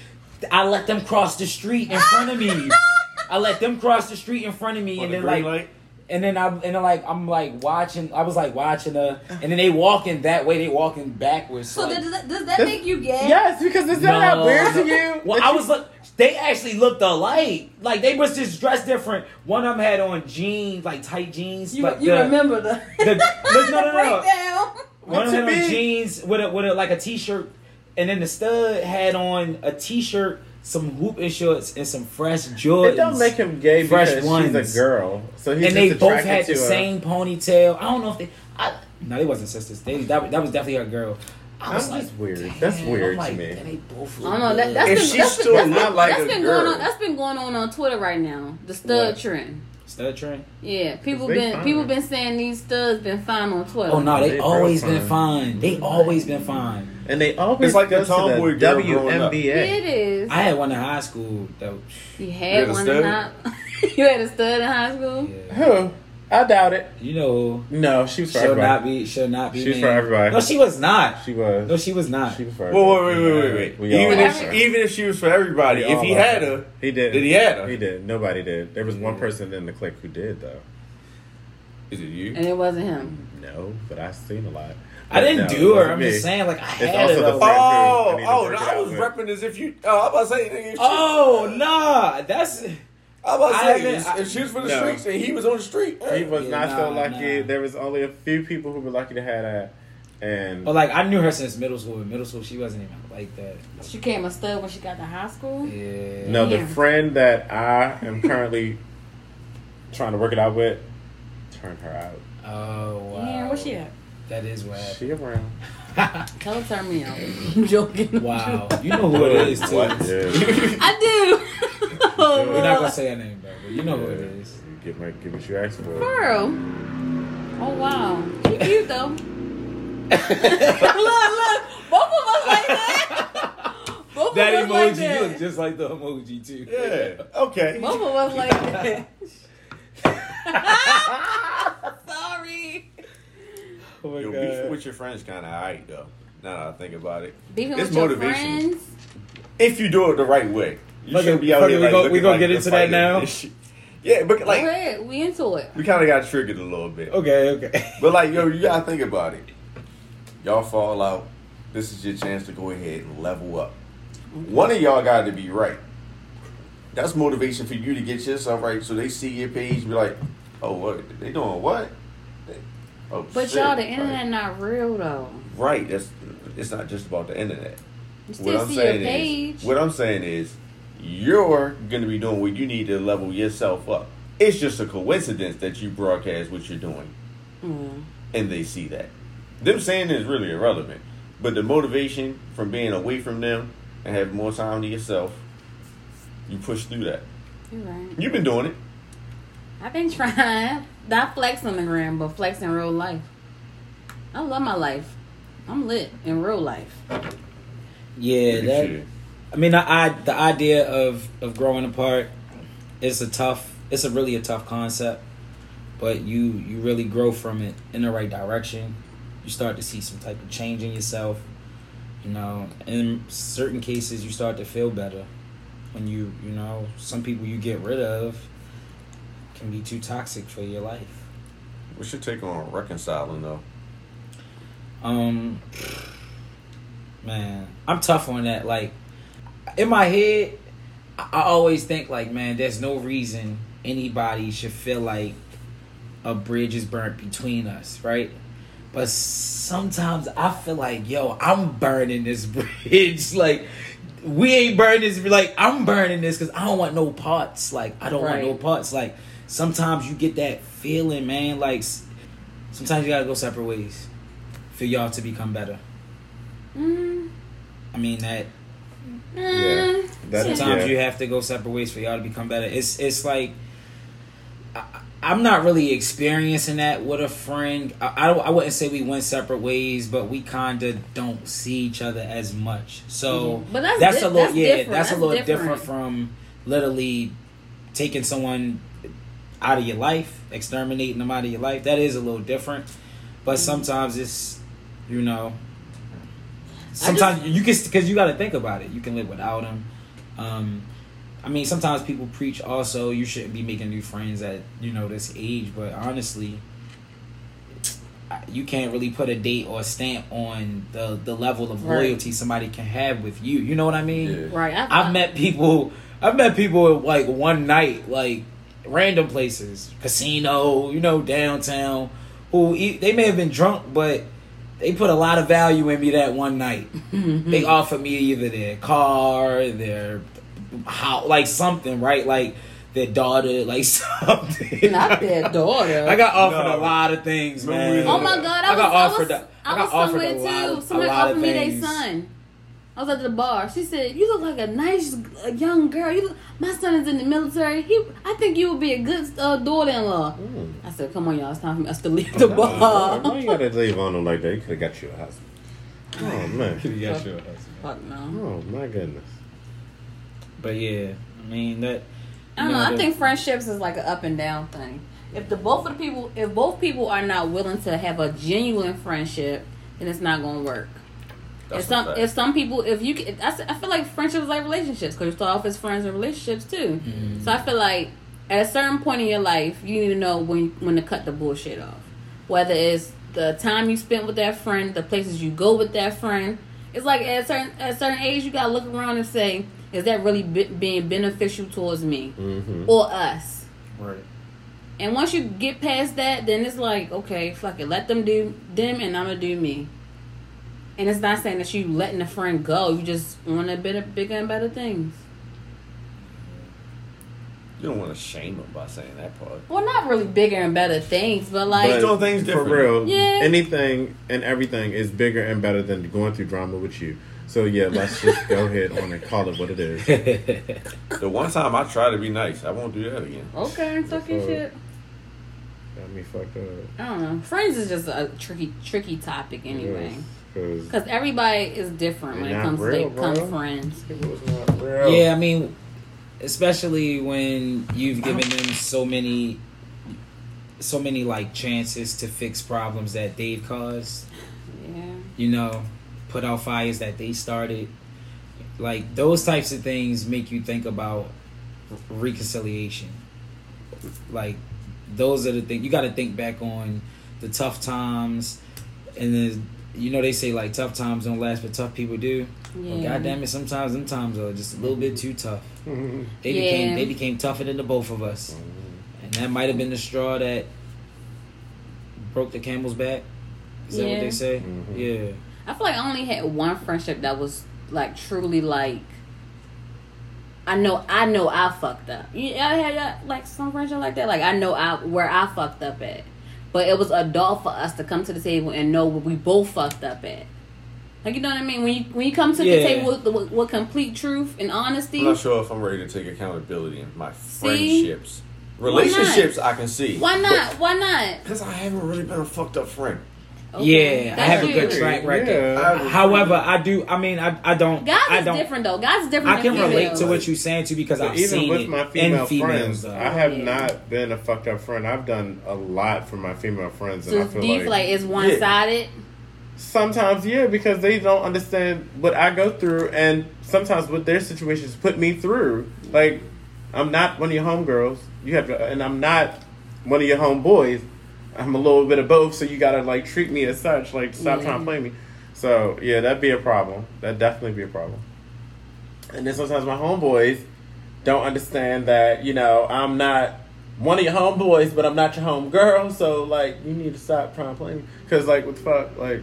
I let them cross the street in front of me. I let them cross the street in front of me, On and the then like light? and then I and then like I'm like watching. I was like watching her, and then they walking that way. They walking backwards. So like, does that, does that make you gay? Yes, because it's not that No. weird to you. Well, I you- was look. They actually looked alike. Like they was just dressed different. One of them had on jeans, like tight jeans. You, but you the, remember the, the- no, no, no, no. One of them had on jeans with a with a like a t shirt, and then the stud had on a t shirt, some hooping shorts, and some fresh Jordans. It don't make him gay Fresh because ones. she's a girl. So he's and they both had the to her. same ponytail. I don't know if they. I, no, they wasn't sisters. They that, that was definitely a girl. I was That's like, weird. damn, That's I'm weird to me. They both I don't know. That, look that's If been, she that's been, still that's like that's a been girl. going on. That's been going on on Twitter right now. The stud What? trend. stud trend. Yeah, people been fine. people been saying these studs been fine on Twitter. Oh no, they, They always real been fine. They always been fine. And they always It's like go the to tomboy girl growing up. WNBA. It is. I had one in high school though. you You had had one in high. you had a stud in high school. Yeah. Who? I doubt it. You know, No, she was for she'll everybody. not be. She'll not be. She was named. for everybody. No, she was not. She was. No, she was not. She was for Whoa, everybody. wait, wait, wait, wait, wait. Even if her. even if she was for everybody, We if all he loved had her, he did. then he had her. He did. Nobody did. There was one person in the clique who did though. Is it you? And it wasn't him. No, but I've seen a lot. I didn't No, it do her. wasn't I'm me. just saying, like I It's had also it. the though. friend- Oh, I need to oh, oh work no, it I out was with. repping as if you. Oh, I'm about to say, nigga, if Oh nah, that's I'm about to I say, haven't- if, if she was for the No. streets and he was on the street. He was Yeah, not so lucky. nah. There was only a few people who were lucky to have that. And But like I knew her since middle school. In middle school, she wasn't even like that. She came a stud when she got to high school. Yeah. no, the friend that I am currently trying to work it out with turned her out. Oh wow. Yeah, where she at? That is what She around. happened. Tell her to turn me out. I'm joking. wow. You know who it is too. What? Yeah. I do. Oh, We're not gonna say her name, bro. But you know who it is. You Get my get what you asked for. Girl. Oh wow. She cute though. look, look. Both of us like that. Both That of us like emoji that. look just like the emoji too. yeah, okay. Both of us like that. Sorry. Oh my Yo, god. beef with your friends kind of alright though. Now that I think about it, Beefing It's with your motivation. friends. if you do it the right way, you Fuck shouldn't be out fuck here it, we like go- we looking gonna like get into that now? Yeah, but Go like ahead. We into it. we kind of got triggered a little bit. Okay, okay. But like, yo, you gotta think about it. Y'all fall out. This is your chance to go ahead and level up. One of y'all got to be right. That's motivation for you to get yourself right. So they see your page, and be like, "Oh, what they doing? What?" They- oh, But shit. y'all, the Right. internet not real though. Right. That's it's not just about the internet. You What I'm see your saying page. is, what I'm saying is, you're gonna be doing what you need to level yourself up. It's just a coincidence that you broadcast what you're doing, Mm. and they see that. Them saying it is really irrelevant, but the motivation from being away from them and having more time to yourself, you push through that. You're right. You've been doing it. I've been trying. Not flex on the gram, but flex in real life. I love my life. I'm lit in real life. Yeah, that. I mean, I, I the idea of of growing apart is a tough. It's a really a tough concept, but you you really grow from it in the right direction. You start to see some type of change in yourself. You know, in certain cases, you start to feel better when you you know some people you get rid of can be too toxic for your life. What's your take on reconciling though? Um, man, I'm tough on that. Like, in my head, I, always think like, man, there's no reason anybody should feel like a bridge is burnt between us, right? But sometimes I feel like, yo, I'm burning this bridge. like, we ain't burning this. Like, I'm burning this because I don't want no parts. Like, I don't want no Right. parts. Like, sometimes you get that feeling, man. Like, sometimes you gotta go separate ways for y'all to become better. Mm, I mean that Yeah. That, sometimes yeah. you have to go separate ways for y'all to become better. It's it's like I, I'm not really experiencing that with a friend. I, I don't- I wouldn't say we went separate ways, but we kind of don't see each other as much. So Mhm. But that's that's di- a little that's yeah, different. that's, a little different. different from literally taking someone out of your life, exterminating them out of your life. That is a little different, but Mm-hmm. sometimes it's you know sometimes you can because you got to think about it. You can live without them. Um, I mean, sometimes people preach also you shouldn't be making new friends at you know this age, but honestly, you can't really put a date or a stamp on the the level of Right. loyalty somebody can have with you. You know what I mean? Yeah. Right. I, I've met people. I've met people like one night, like random places, casino, you know, downtown. Who e- they may have been drunk, but they put a lot of value in me that one night. Mm-hmm. They offered me either their car, their how, like something, right? Like their daughter, like something. Not their daughter. I got offered No. a lot of things, man. Oh my god! I, I got was, offered. I was, a- I I got was offered somewhere a lot, too. of- a lot offered of me their son. I was at the bar. She said, "You look like a nice uh, young girl. You, look, my son is in the military. He, I think you would be a good uh, daughter-in-law." Mm. I said, "Come on, y'all. It's time for us to leave the Why bar." you gotta leave on them like that? You could have got you a husband. Oh man. could have got you a husband. Fuck no. Oh my goodness. But yeah, I mean that. I don't you know. I think friendships is like an up and down thing. If the both of the people, if both people are not willing to have a genuine friendship, then it's not gonna work. That's if some if some people if you can, I feel like friendships like relationships because you start off as friends and relationships too. So I feel like at a certain point in your life, you need to know when when to cut the bullshit off. Whether it's the time you spent with that friend, the places you go with that friend. It's like at a certain at a certain age, you gotta look around and say, is that really be, being beneficial towards me Mm-hmm. or us? Right. And once you get past that, then it's like, okay, fuck it, let them do them, and I'm gonna do me. And it's not saying that you letting a friend go. You just want a bit of bigger and better things. You don't want to shame them by saying that part. Well, not really bigger and better things, but like, But- doing things for real, Yeah. anything and everything is bigger and better than going through drama with you. So yeah, let's just go ahead on and call it what it is. The one time I try to be nice, I won't do that again. okay, talk your Uh, shit. Got me fucked up. I don't know. Friends is just a tricky, tricky topic anyway. Because Because everybody is different when it not comes to real, they become friends. it was not real. Yeah, I mean, especially when you've given them so many, so many like chances to fix problems that they've caused. Yeah. You know, put out fires that they started. Like those types of things make you think about reconciliation. Like those are the things you got to think back on the tough times, and then you know they say like tough times don't last, but tough people do. Well, Yeah. God damn it, sometimes them times are just a little bit too tough. Mhm. They Yeah. became they became tougher than the both of us, and that might have been the straw that broke the camel's back. Is that what they say? Mhm. Yeah. I feel like I only had one friendship that was like truly like. I know, I know, I fucked up. You ever had like some friendship like that? Like I know I where I fucked up at, but it was adult for us to come to the table and know what we both fucked up at. Like you know what I mean? When you when you come to Yeah. the table with, with, with complete truth and honesty, I'm not sure if I'm ready to take accountability in my See? friendships. Relationships, I can see. why not? Why not? Because I haven't really been a fucked up friend. Yeah, I that's have a good track record. Yeah. However, I do. I mean, I I don't. Guys I don't. different though. Guys is different. I can than relate to what you're saying too because But I've even seen with it my female in females. friends, though. I have Yeah. not been a fucked up friend. I've done a lot for my female friends, and So I feel do like, feel like it's one sided? sometimes, yeah, because they don't understand what I go through, and sometimes what their situations put me through. Like, I'm not one of your homegirls. You have, to, and I'm not one of your homeboys. I'm a little bit of both, so you gotta like treat me as such. Like, stop Yeah. trying to play me. So yeah, that'd be a problem. That'd definitely be a problem. And then sometimes my homeboys don't understand that, you know, I'm not one of your homeboys, but I'm not your homegirl. So, like, you need to stop trying to play me. Because, like, what the fuck? Like,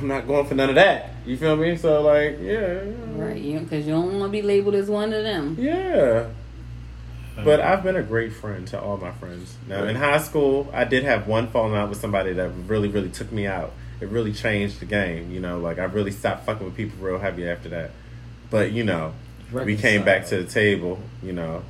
I'm not going for none of that. You feel me? So, like, yeah. Right, you because you don't want to be labeled as one of them. Yeah. But I've been a great friend to all my friends. Now, in high school, I did have one falling out with somebody that really, really took me out. It really changed the game, you know. Like I really stopped fucking with people real heavy after that. But you know, we came back to the table, you know.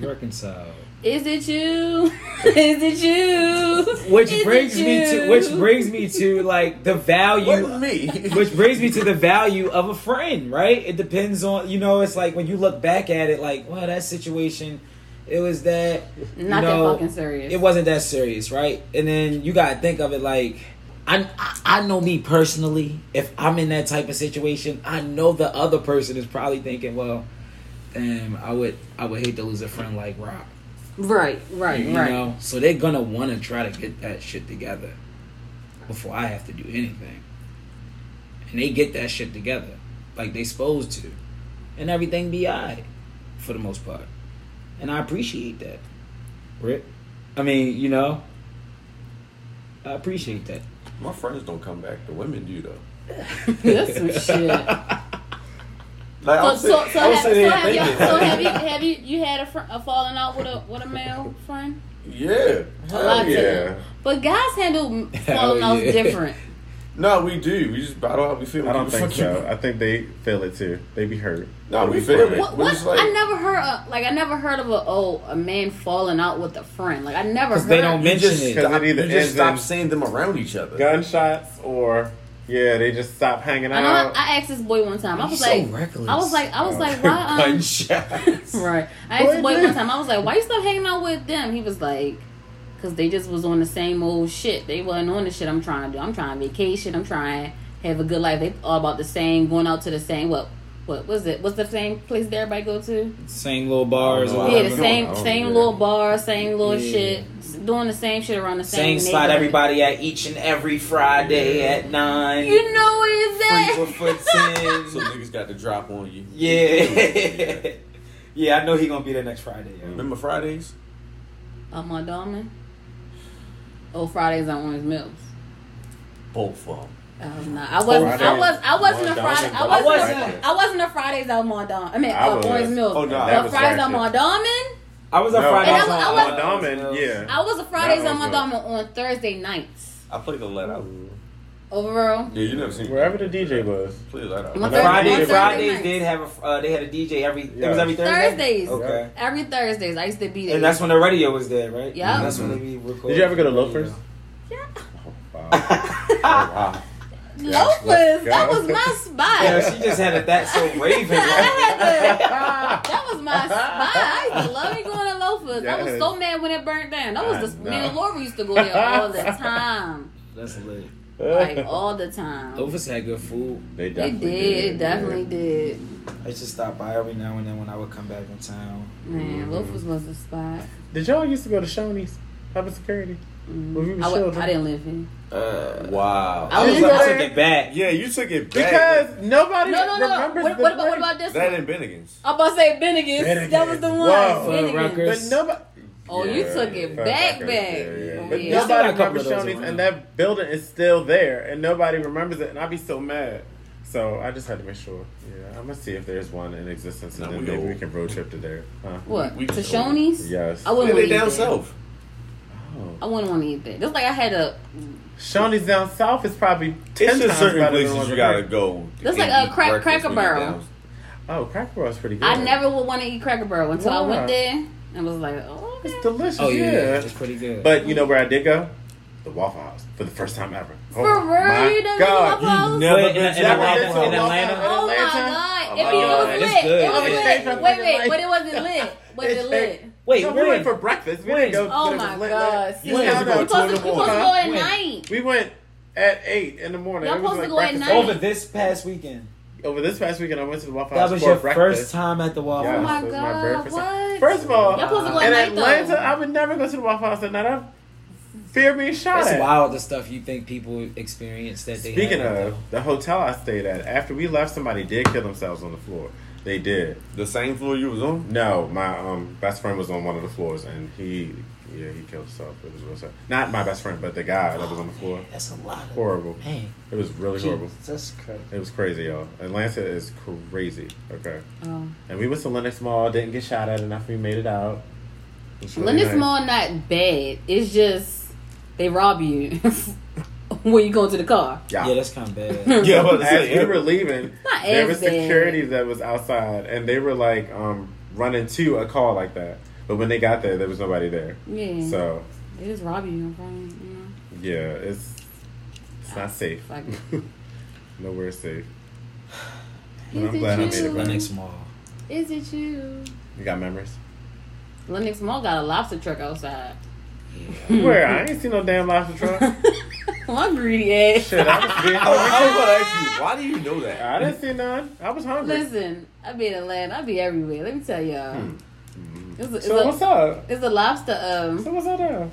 reconcile. Is it you? Is it you? Which Is brings it me to which brings me to like the value me? which brings me to the value of a friend, right? It depends on you know, it's like when you look back at it like, well, that situation it was that you Not know, that fucking serious. It wasn't that serious, right? And then you gotta think of it like I, I know me personally. If I'm in that type of situation, I know the other person is probably thinking, well, then I would I would hate to lose a friend like Rock. Right, right, right. you right. know, so they're gonna want to try to get that shit together before I have to do anything, and they get that shit together like they supposed to, and everything be alright for the most part, and I appreciate that. Right? I mean, you know, I appreciate that. My friends don't come back. The women do though. That's some shit. Like, So, I'm so, sitting- so, I'm have, so, have you, thinking, so have you have you you had a, fr- a falling out with a with a male friend? Yeah. A Hell lot yeah. to But guys handle falling Hell outs yeah. different. No, we do. We just battle out. We feel. I don't think so. you. I think they feel it too. They be hurt. No, we They feel it. What, what? like- I never heard of, like I never heard of a oh a man falling out with a friend. Like I never 'Cause heard. they don't You mention just it. stop, Because it either you just stop seeing them around each other. Gunshots or yeah, they just stop hanging I know. out. I, I asked this boy one time. I was You're like, so reckless. I was like, I was like, why? Um, Gunshots. right. I asked the boy one time. I was like, why you stop hanging out with them? He was like, because they just was on the same old shit. They wasn't on the shit I'm trying to do. I'm trying vacation. I'm trying have a good life. They all about the same, going out to the same. What? What was it? What's the same place that everybody go to? Same little bars. I don't or know. Yeah, the same I don't same know. little bar, same little Yeah. shit, doing the same shit around the Same same, spot everybody at each and every Friday at nine. You know where it's Free at. for ten. So niggas got to drop on you. Yeah. yeah, I know he gonna be there next Friday. yo. Remember Fridays? On Mondawmin. Oh, Fridays on Owings Mills. Both of them. I was not. I wasn't. I Fridays. was. I wasn't a One Friday. I wasn't. I a- wasn't. I wasn't a Fridays on Mondawmin. I mean, I uh. Owings Mills. Oh, no. But That Fridays on ratchet. Mondawmin. I was a No, Friday. And I on was- on was- yeah. I was a Fridays on was Mondawmin on Thursday nights. I played the let out. Overall. Yeah, you never seen Wherever the DJ was. Please, let out. On Thursday- Friday, Thursday Fridays nights. did have a uh, they had a DJ every it was every Thursday. Thursdays. Okay. Every Thursdays, I used to be there. And that's when the radio was there, right? Yeah. That's when they be recording. Did you ever go to the Loafers? radio. Wow. oh, wow. Loafers. That was my spot. Yeah, she just had a that so raven. I right? had to, that was my spot. I used to love me going to Loafers. I was so mad when it burnt down. That was I the me know. and Laura used to go there all the time, That's lit. Like all the time. Loafers had good food. They They definitely did, it definitely did. I used to stop by every now and then when I would come back in town. Man, Loafers was the spot. Did y'all used to go to Shoney's? Have a security? When we I, was wa- children? I didn't live here. Uh, Wow. I I, was was, I took it back. Yeah, you took it back. Because nobody No, no, no. remembers What, the what, about, what about this that one? and Bennigan's. I'm about to say Bennigan's. That was the one. Whoa. Bennigan's. Rutgers. But nobody. Oh, you took it yeah, back, back. yeah, yeah. Oh, But yeah. Still got a nobody couple remembers of those Shoney's, around. and that building is still there, and nobody remembers it, and I'd be so mad. So I just had to make sure. Yeah, I'm gonna see if there's one in existence, and No, then we maybe old. we can road trip to there. Huh? What? We to just- Shoney's? Yes. I wouldn't they want to down eat there. south. Oh. I wouldn't want to eat there. Just like I had a. Shoney's down south is probably ten It's just times certain better places than you gotta go. That's like a crack- Cracker when Barrel. Oh, Cracker Barrel is pretty good. I never would want to eat Cracker Barrel until I went there and was like, oh, okay. It's delicious. Oh yeah, yeah. it's pretty good. But you know where I did go? The Waffle House for the first time ever. For real? Oh my You done God. Waffle House? never been in, to in Waffle Atlanta, House. in Atlanta. Oh my god! Oh It, my be, it was lit. It was Oh, lit. changed Wait, wait, but it wasn't lit. Was it lit? Wait, no, we went for breakfast. We When? didn't go. Oh but it was my lit, god! lit. See, You you had to go supposed to, the supposed to go at night. We went at eight in the morning. Y'all supposed to go at night. Over this past weekend. Over this past weekend, I went to the Waffle House. That House was for your breakfast. first time at the Waffle Yes, Oh my it God, very first what? First of all, Y'all supposed to go in night, Atlanta, though. I would never go to the Waffle House at night. I fear being shot It's at. wild the stuff you think people experience that they. Speaking haven't, of the hotel I stayed at, after we left, somebody did kill themselves on the floor. They did. The same floor you was on. No, my um best friend was on one of the floors, and he, yeah, he killed himself. It was real sad. Not my best friend, but the guy that was on the floor. though. that's a lot. Of, Horrible. Man, It was really horrible. that's crazy. It was crazy, y'all. Atlanta is crazy. Okay. Oh. And we went to Lenox Mall, didn't get shot at enough. We made it out. It really Lenox nice. Mall not bad. It's just they rob you when you go into the car. Yeah. Yeah, that's kind of bad. Yeah, but As we were leaving, Not there as was bad. security that was outside, and they were like um, running to a call like that. But when they got there, there was nobody there. Yeah. So they just rob you in front. of You know. yeah, it's it's not ah, safe. Fuck Nowhere safe. But Is I'm it glad I made it back. Lenox Mall. Is it you? You got memories? Lenox Mall got a lobster truck outside. Where? I ain't seen no damn lobster truck. My greedy ass. Shit, I was being I was hungry. about to ask you, why do you know that? I didn't see none. I was hungry. Listen, I be in Atlanta. I be everywhere. Let me tell y'all. Hmm. It's, a, it's, So a, what's up? it's a lobster. Um, So what's up there?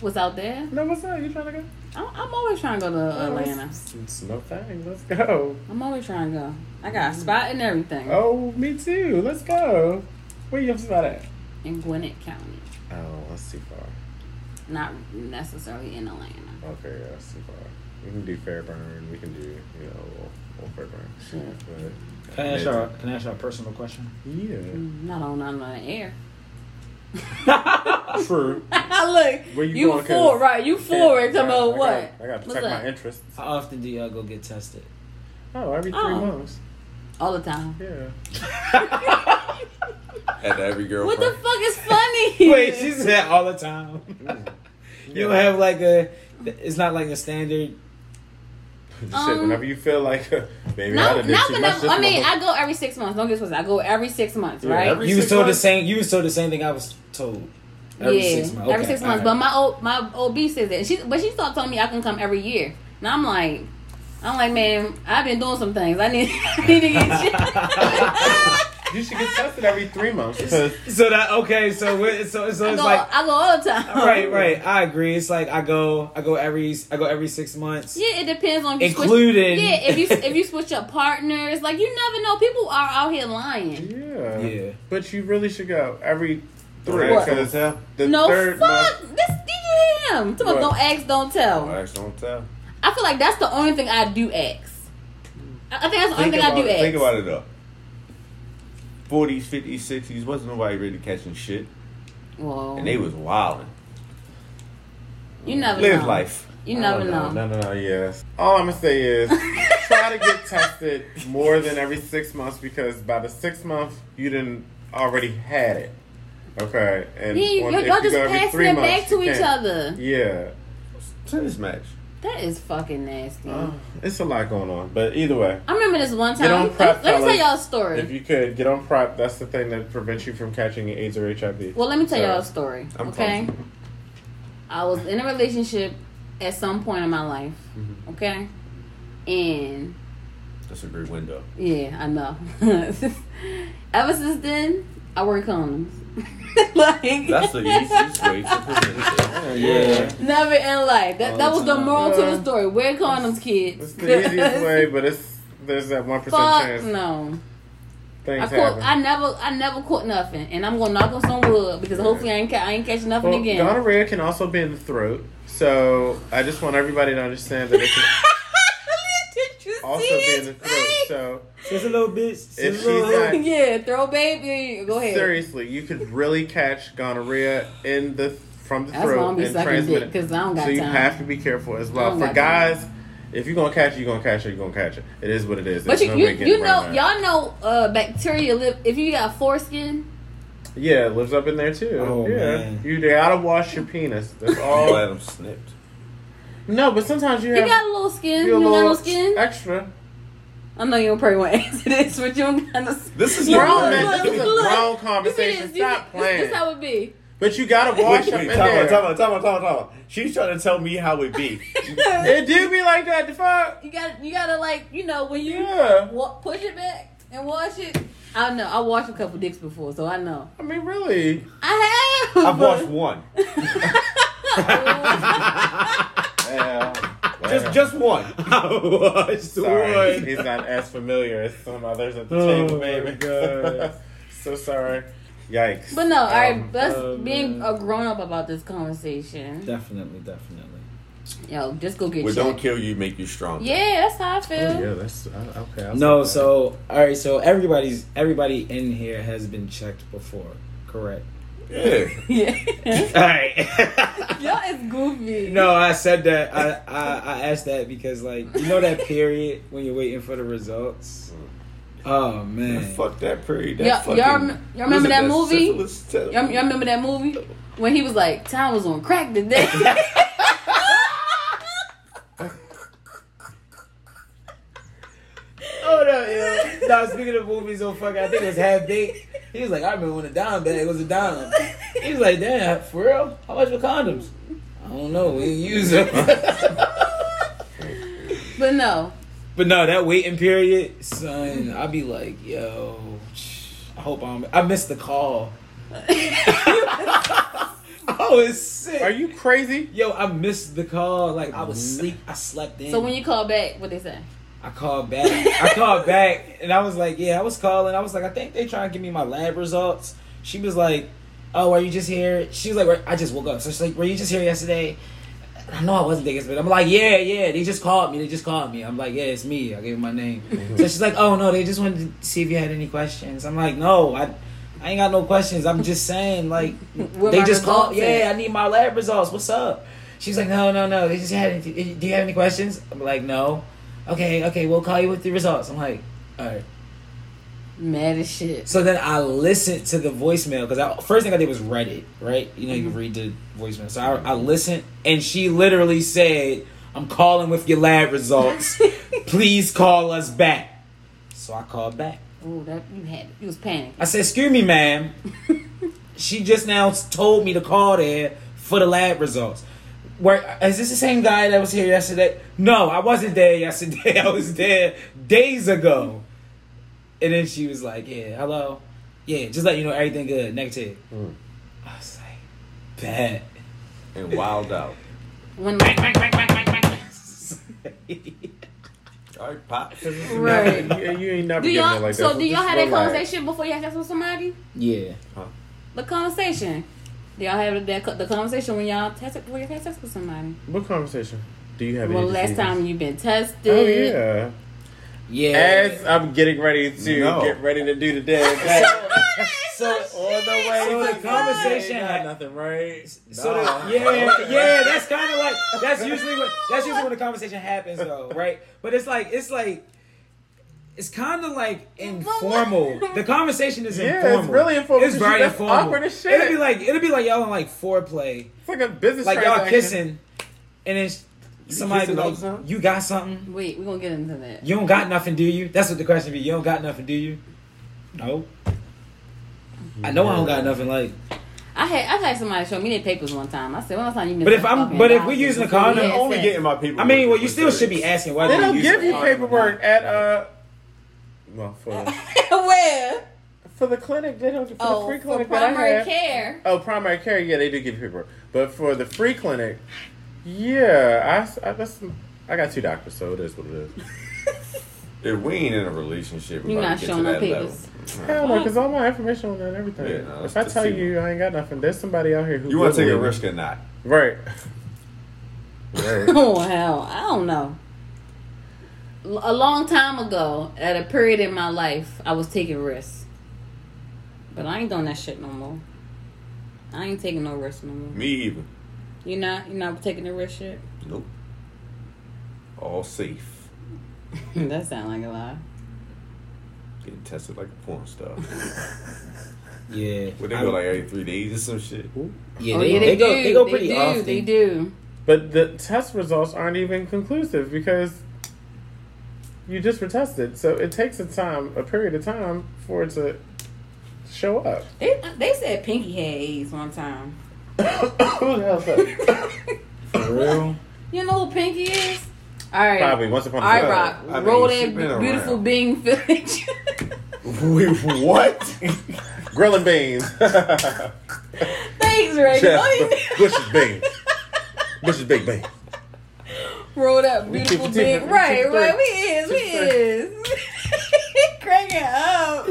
what's out there? No, what's up? You trying to go? I'm, I'm always trying to go to Atlanta. It's, it's no thing. Let's go. I'm always trying to go. I got a spot and everything Oh, me too. Let's go. Where you spot at? in Gwinnett County, Oh, that's too far. not necessarily in Atlanta. Okay, yeah, that's too far. We can do Fairburn. We can do, you know, little, little Fairburn. Shit. But, Can I ask y'all? Can I ask y'all a personal question? yeah. Mm, Not on none of the air. True. Look, Where you you, going, for cuz? right? You for it? Come I- on, I what? Got, I got to What's check up? my interests. How often do y'all go get tested? Oh, every three Oh. months. All the time. Yeah. At every girl. What the fuck is funny? Wait, she said all the time. Mm. you don't have like a. It's not like a standard. Shit, Um, whenever you feel like, baby, I No, done did not too for much I mean, month. I go every six months. Don't get twisted. I go every six months, Yeah, right? every You was six told the same. You was told the same thing I was told. Every yeah, six months. every six months. alright. But my old my OB says that. And she, but she started telling me I can come every year. Now I'm like, I'm like, man, I've been doing some things. I need, I need to get shit. You should get tested every three months because So that okay. So we- so so I it's go, like I go all the time. right, right. I agree. It's like I go, I go every, I go every six months. Yeah, it depends on if you Including- Switch, yeah, if you if you switch up partners, like you never know. People are out here lying. yeah, Yeah. But you really should go every three What? because Don't the no third fuck. month. This did him? Talking don't ask, don't tell. Don't ask, don't tell. I feel like that's the only thing I do ask. I I think that's the only Think thing I do it, ask. think about it though. 40s, 50s, 60s, wasn't nobody really catching shit. Well, And they was wilding. you never know. Live know. life. You never don't know. No, no, no. Yes. All I'm gonna say is try to get tested more than every six months because by the six month you didn't already had it. Okay, and Yeah, you, on- y'all if y'all just go every passing three it months, back to you each can't. other. Yeah, Tennis match. That is fucking nasty. Uh, it's a lot going on. But either way, I remember this one Get time. on Let, PrEP, let me tell y'all a story. if you could get on PrEP, that's the thing that prevents you from catching AIDS or HIV. Well, let me tell So, y'all a story. I'm okay. pumped. I was in a relationship at some point in my life. Mm-hmm. Okay. And That's a great window. yeah, I know. Ever since then, I wear condoms. like That's the easiest way to prevent it. Yeah. never in life. That All that the was the time. moral to the story. Wear condoms, kids. It's the easiest way, but it's there's that one percent Fuck chance no. I caught. I never I never caught nothing, and I'm gonna knock on some wood because hopefully I ain't ca- I ain't catching nothing Well, again. gonorrhea can also be in the throat. So I just want everybody to understand that it can Did you also see be in the throat. face? So Just a little bitch. Just If a little- she's not- yeah, throw baby. Go ahead. seriously, you could really catch gonorrhea in the from the That's throat and transmit it. because I don't got So you time. have to be careful as well. For got guys, if you're gonna catch it, you're gonna catch it. You're gonna catch it. It is what it is. but There's you no you, you know around y'all know uh, bacteria live if you got foreskin. Yeah, it lives up in there too. Oh, yeah, man. you gotta wash your penis. That's I'm all. glad I'm snipped. No, but sometimes you You have got a little skin. you You a got no little skin. extra. I know you don't probably want to answer this, but you don't got no. This is You grown, man. look, This is a look. grown You conversation. this? Stop see- playing. This, this how it be. But you gotta wash up in time there. out, time out, time out, time out, time out. She's trying to tell me how it be. It do be like that. The fuck. You got you gotta like you know when you Yeah. wa- push it back and wash it. I don't know. I washed a couple dicks before, so I know. I mean, really. I have. I've washed one. Yeah. Just just one. I watched Sorry, one. he's not as familiar as some others at the Oh table, my baby. So sorry. Yikes. But no, all right. Um, Let's oh, being a grown up about this conversation. Definitely, definitely. Yo, just go get What checked. don't kill you make you strong. Yeah, that's how I feel. Oh, yeah, that's uh, okay. I'll No, so all right, so everybody's everybody in here has been checked before, correct? Yeah. Yeah. All right. Y'all is goofy. no, I said that. I, I I asked that because like you know that period when you're waiting for the results. Oh man. Man, fuck that period. That Y'all- fucking, y'all rem- y'all remember listen, that movie? Y'all, y'all remember that movie when he was like, "Time was on crack today." Oh no, yo. No, speaking of movies oh, on fucking, I think it was half baked. He was like, I remember when a dime bag was a dime. He was like, damn, for real? How much for condoms? I don't know. We didn't use them. But no, but no, that waiting period, son, I'd be like, yo, I hope I'm. I missed the call. I was sick. Are you crazy? Yo, I missed the call. Like I was mm-hmm. sleep. I slept in. so when you call back, what they say? I called back. I called back, and I was like, "Yeah, I was calling. I was like, I think they're trying to give me my lab results." She was like, "Oh, are you just here?" She was like, "I just woke up." So she's like, "Were you just here yesterday?" I know I wasn't there, but I'm like, "Yeah, yeah." They just called me. They just called me. I'm like, "Yeah, it's me." I gave her my name. Mm-hmm. So she's like, "Oh no, they just wanted to see if you had any questions." I'm like, "No, I." I ain't got no questions. I'm just saying, like, they just called. results Yeah. I need my lab results. What's up? She's like, no, no, no. They just had. Any, do you have any questions? I'm like, no. Okay, okay. We'll call you with the results. I'm like, all right. Mad as shit. So then I listened to the voicemail because first thing I did was read it. Right? You know, you mm-hmm. read the voicemail. So I, I listened, and she literally said, "I'm calling with your lab results. Please call us back." So I called back. Oh, that you had you was panicking. I said, "Excuse me, ma'am. she just now told me to call there for the lab results. Where is this the same guy that was here yesterday? No, I wasn't there yesterday. I was there days ago." And then she was like, "Yeah, hello, yeah, just let you know everything good. Negative." Mm. I was like, "Bad." and wild out. When All right, pop. Right. you, you ain't never do getting y'all like so that. do y'all have that relax. conversation before you have sex with somebody? Yeah. The conversation. Do y'all have that the conversation when y'all test before you have sex with somebody? What conversation? Do you have Well, any last diseases? time you've been tested. Oh yeah. Yeah. As I'm getting ready to No. get ready to do the damn thing. so On the way So the conversation Ain't had- nothing, right? So No. the, yeah, yeah, that's kind of like that's usually what that's usually when the conversation happens though, right? But it's like it's like it's kind of like informal. The conversation is Yeah, informal. it's really informal, It's very informal. awkward as shit. It'll be like it'll be like y'all on like foreplay, It's like a business like y'all kissing, and then somebody be like, the time? "You got something? Wait, we're gonna get into that. You don't got nothing, do you?" That's what the question be. You don't got nothing, do you? No. I know I don't got nothing. Like, I had I had somebody show me their papers one time. I said, "When last time you?" been But if I'm- but if doctor we using a before condom, I'm only getting my people. I mean, well, you still should be asking why They don't give you use a condom or paperwork at uh. Well, for Where? for the clinic, they don't. For the Oh, free for clinic that I primary have- care. Oh, primary care, yeah, they do give you paperwork. But for the free clinic, yeah, I, s- I, that's, I got two doctors, so it is what it is. If we ain't in a relationship, we You about not to showing to no papers. Hell no, because all my information on there and everything. Yeah, no, if I tell the you I ain't got nothing, there's somebody out here who You want to take a risk or not? Right. right. Oh hell, I don't know. L- A long time ago, at a period in my life, I was taking risks, but I ain't doing that shit no more. I ain't taking no risks no more. Me either. You not? You not taking the risk shit? Nope. All safe. that sound like a lie. Getting tested like a porn star. Yeah. Would they I- go like every three days or some shit? Yeah, oh they, yeah, they, they, go. do. They go They pretty do. often. They do. But the test results aren't even conclusive because you just were tested. So it takes a time, a period of time for it to show up. They they said Pinky had AIDS one time. Who the hell said? For real. You know who Pinky is? All right. Probably once upon a All right. Rock. I mean, Roll that beautiful around. Bing village. Wait, what? Grilling beans. Thanks, Ray. Chef Bush's beans. Bush's big bean. Roll that beautiful keep it Bing. different. Right, right. We is. We is. Cracking up.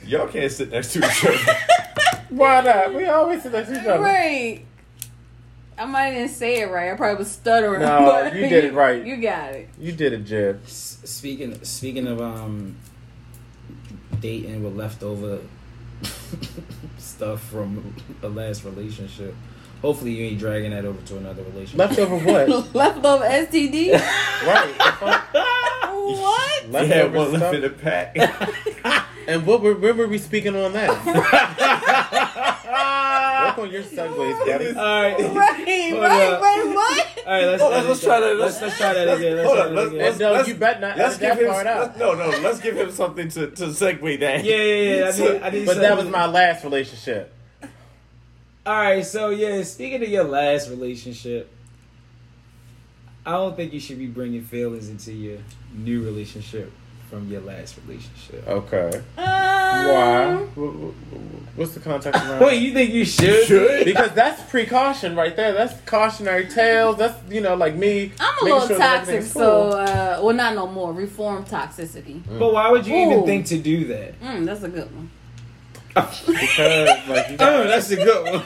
Y'all can't sit next to each other. Why not? We always sit next to each other. Right. I might didn't say it right. I probably was stuttering. No, but you did it right. You got it. You did it, Jeb. S- Speaking speaking of um dating with leftover stuff from a last relationship. Hopefully you ain't dragging that over to another relationship. Leftover what? Leftover STD. right. what? You had Leftover one left stuff. in the pack. And what were, where were we speaking on that? Work on your segues, buddy. All right. Right, Hold right, up. right, what? All right, let's, Hold on, let's try that. Let's, let's try that again. Let's Hold try on, that let's- again. And no, let's- you bet not Let's give that him. part let's- No, no. Let's give him something to to segue that. Yeah, yeah, yeah. I need, I need But that was my last relationship. All right, so yeah, speaking of your last relationship, I don't think you should be bringing feelings into your new relationship from your last relationship. Okay. Um, Why? Wh- wh- wh- What's the context around? Wait, you think you should? should? because that's precaution right there. That's cautionary tales. That's you know like me. I'm a little sure toxic, everything's so uh, well, not no more. Reform toxicity. But why would you even think to do that? Mm, that's a good one. Because like you Oh, that's a good one.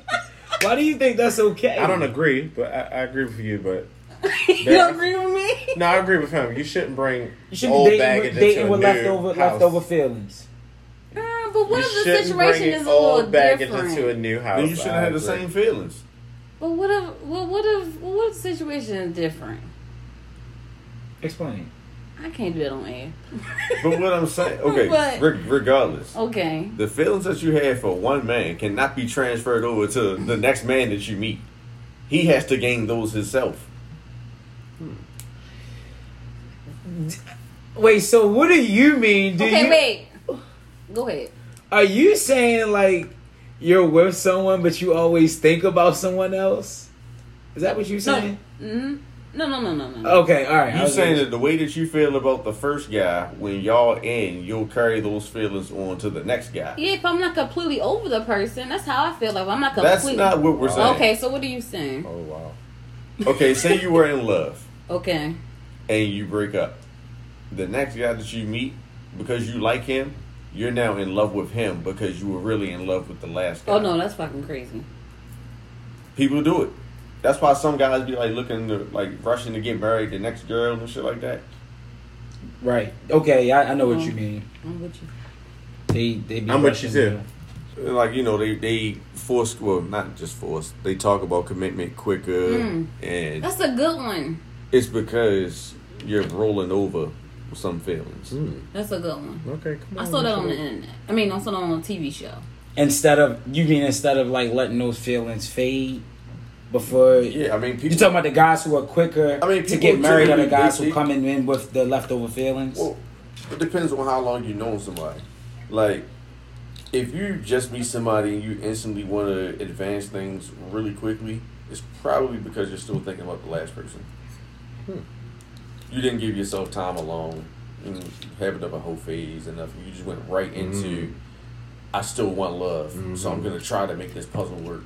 Why do you think that's okay? I don't agree, but I, I agree with you. But you don't agree with me? no, I agree with him. You shouldn't bring You should old be dating baggage with, into dating a with new leftover house. leftover feelings. Uh, but what You if the situation bring is a old little baggage different? into a new house. Then you shouldn't I have the same feelings. But what if well, what if well, what if the situation is different? Explain. I can't do that on air. But what I'm saying, okay, But- re- regardless, Okay. the feelings that you have for one man cannot be transferred over to the next man that you meet. He has to gain those himself. Wait, so what do you mean? Do okay, you, wait. Go ahead. Are you saying like you're with someone, but you always think about someone else? Is that what you're No. saying? Mm-hmm. No, no, no, no, no. Okay, all right. You was saying that the way that you feel about the first guy, when y'all in, you'll carry those feelings on to the next guy. Yeah, if I'm not completely over the person, that's how I feel. Like I'm not completely. That's completely. not what we're saying. Okay, so what are you saying? Oh wow. Okay, say you were in love Okay. and you break up. The next guy that you meet, because you like him, you're now in love with him because you were really in love with the last oh, guy. Oh no, that's fucking crazy. People do it. That's why some guys be like looking to like rushing to get married the next girl and shit like that. right. Okay, I, I know what Oh. you mean. I'm with you. They they be I'm with you too. Like you know, they they force well, not just force. They talk about commitment quicker, Mm. and That's a good one. it's because you're rolling over some feelings. Hmm. That's a good one. Okay, come I saw that on the internet. I mean, I saw that on a TV show. Instead of you mean instead of like letting those feelings fade before Yeah, I mean, people. you talking about the guys who are quicker I mean, to get married or the guys they- who they- coming in with the leftover feelings? Well, it depends on how long you know somebody. Like, if you just meet somebody and you instantly want to advance things really quickly, it's probably because you're still thinking about the last person. Hmm. You didn't give yourself time alone and having up a whole phase and nothing. You just went right into, Mm. I still want love, so I'm Mhm. gonna try to make this puzzle work.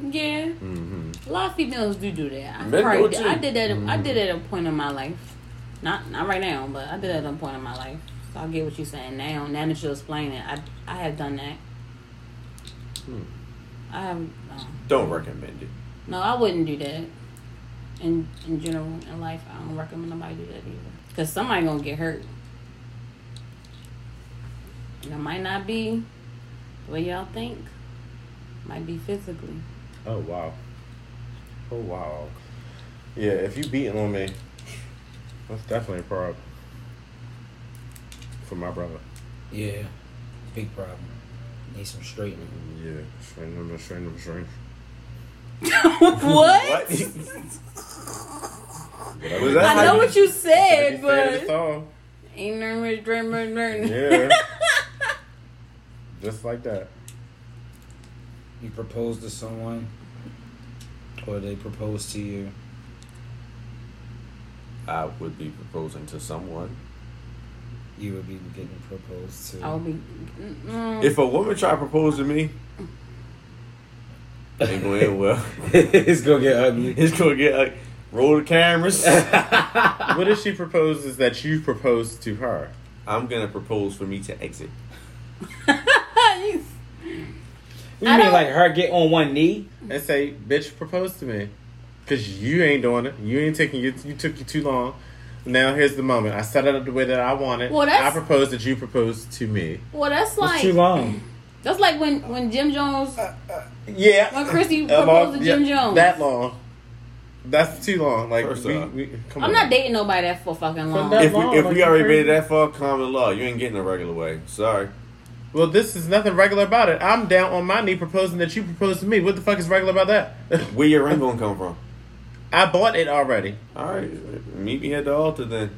Yeah, Mhm. a lot of females do do that. I, Men probably did. I did that. I Mhm. did that at a point in my life. Not not right now, but I did that at a point in my life. So I get what you're saying now. Now that you explain it, I I have done that. Hmm. I have. No, Don't recommend it. no, I wouldn't do that. In in general in life, I don't recommend nobody do that either. Cause somebody gonna get hurt. And it might not be the way y'all think. Might be physically. Oh wow. Oh wow. Yeah, if you beating on me, that's definitely a problem. For my brother. yeah, big problem. Need some straightening. Yeah, strain them, strain them, strain. what? Was that I how know what you said, Said but ain't no rich dream, rich dream. Yeah. Just like that. You propose to someone, or they propose to you. I would be proposing to someone. You would be getting proposed to. I would be. Mm, If a woman try to propose to me, ain't going to end well. it's gonna get ugly. It's gonna get like roll the cameras. What if she proposes that you propose to her? I'm gonna propose for me to exit. you- You I mean don't- like her get on one knee? And say, bitch, propose to me. Cause you ain't doing it. You ain't taking you you took you too long. Now here's the moment. I set it up the way that I want it. Well, that's- I propose that you propose to me. well, that's It's like too long. that's like when when Jim Jones uh, uh, Yeah. when Chrissy uh, I'm proposed all- to Jim yeah, Jones. That long. That's too long. Like First we, we come I'm on. not dating nobody that for fucking long. that- If we long, if like we you already crazy. made that far, common law, you ain't getting a regular way. Sorry. Well, this is nothing regular about it. I'm down on my knee proposing that you propose to me. What the fuck is regular about that? Where your ring gonna come from? I bought it already. All right, meet me at the altar then.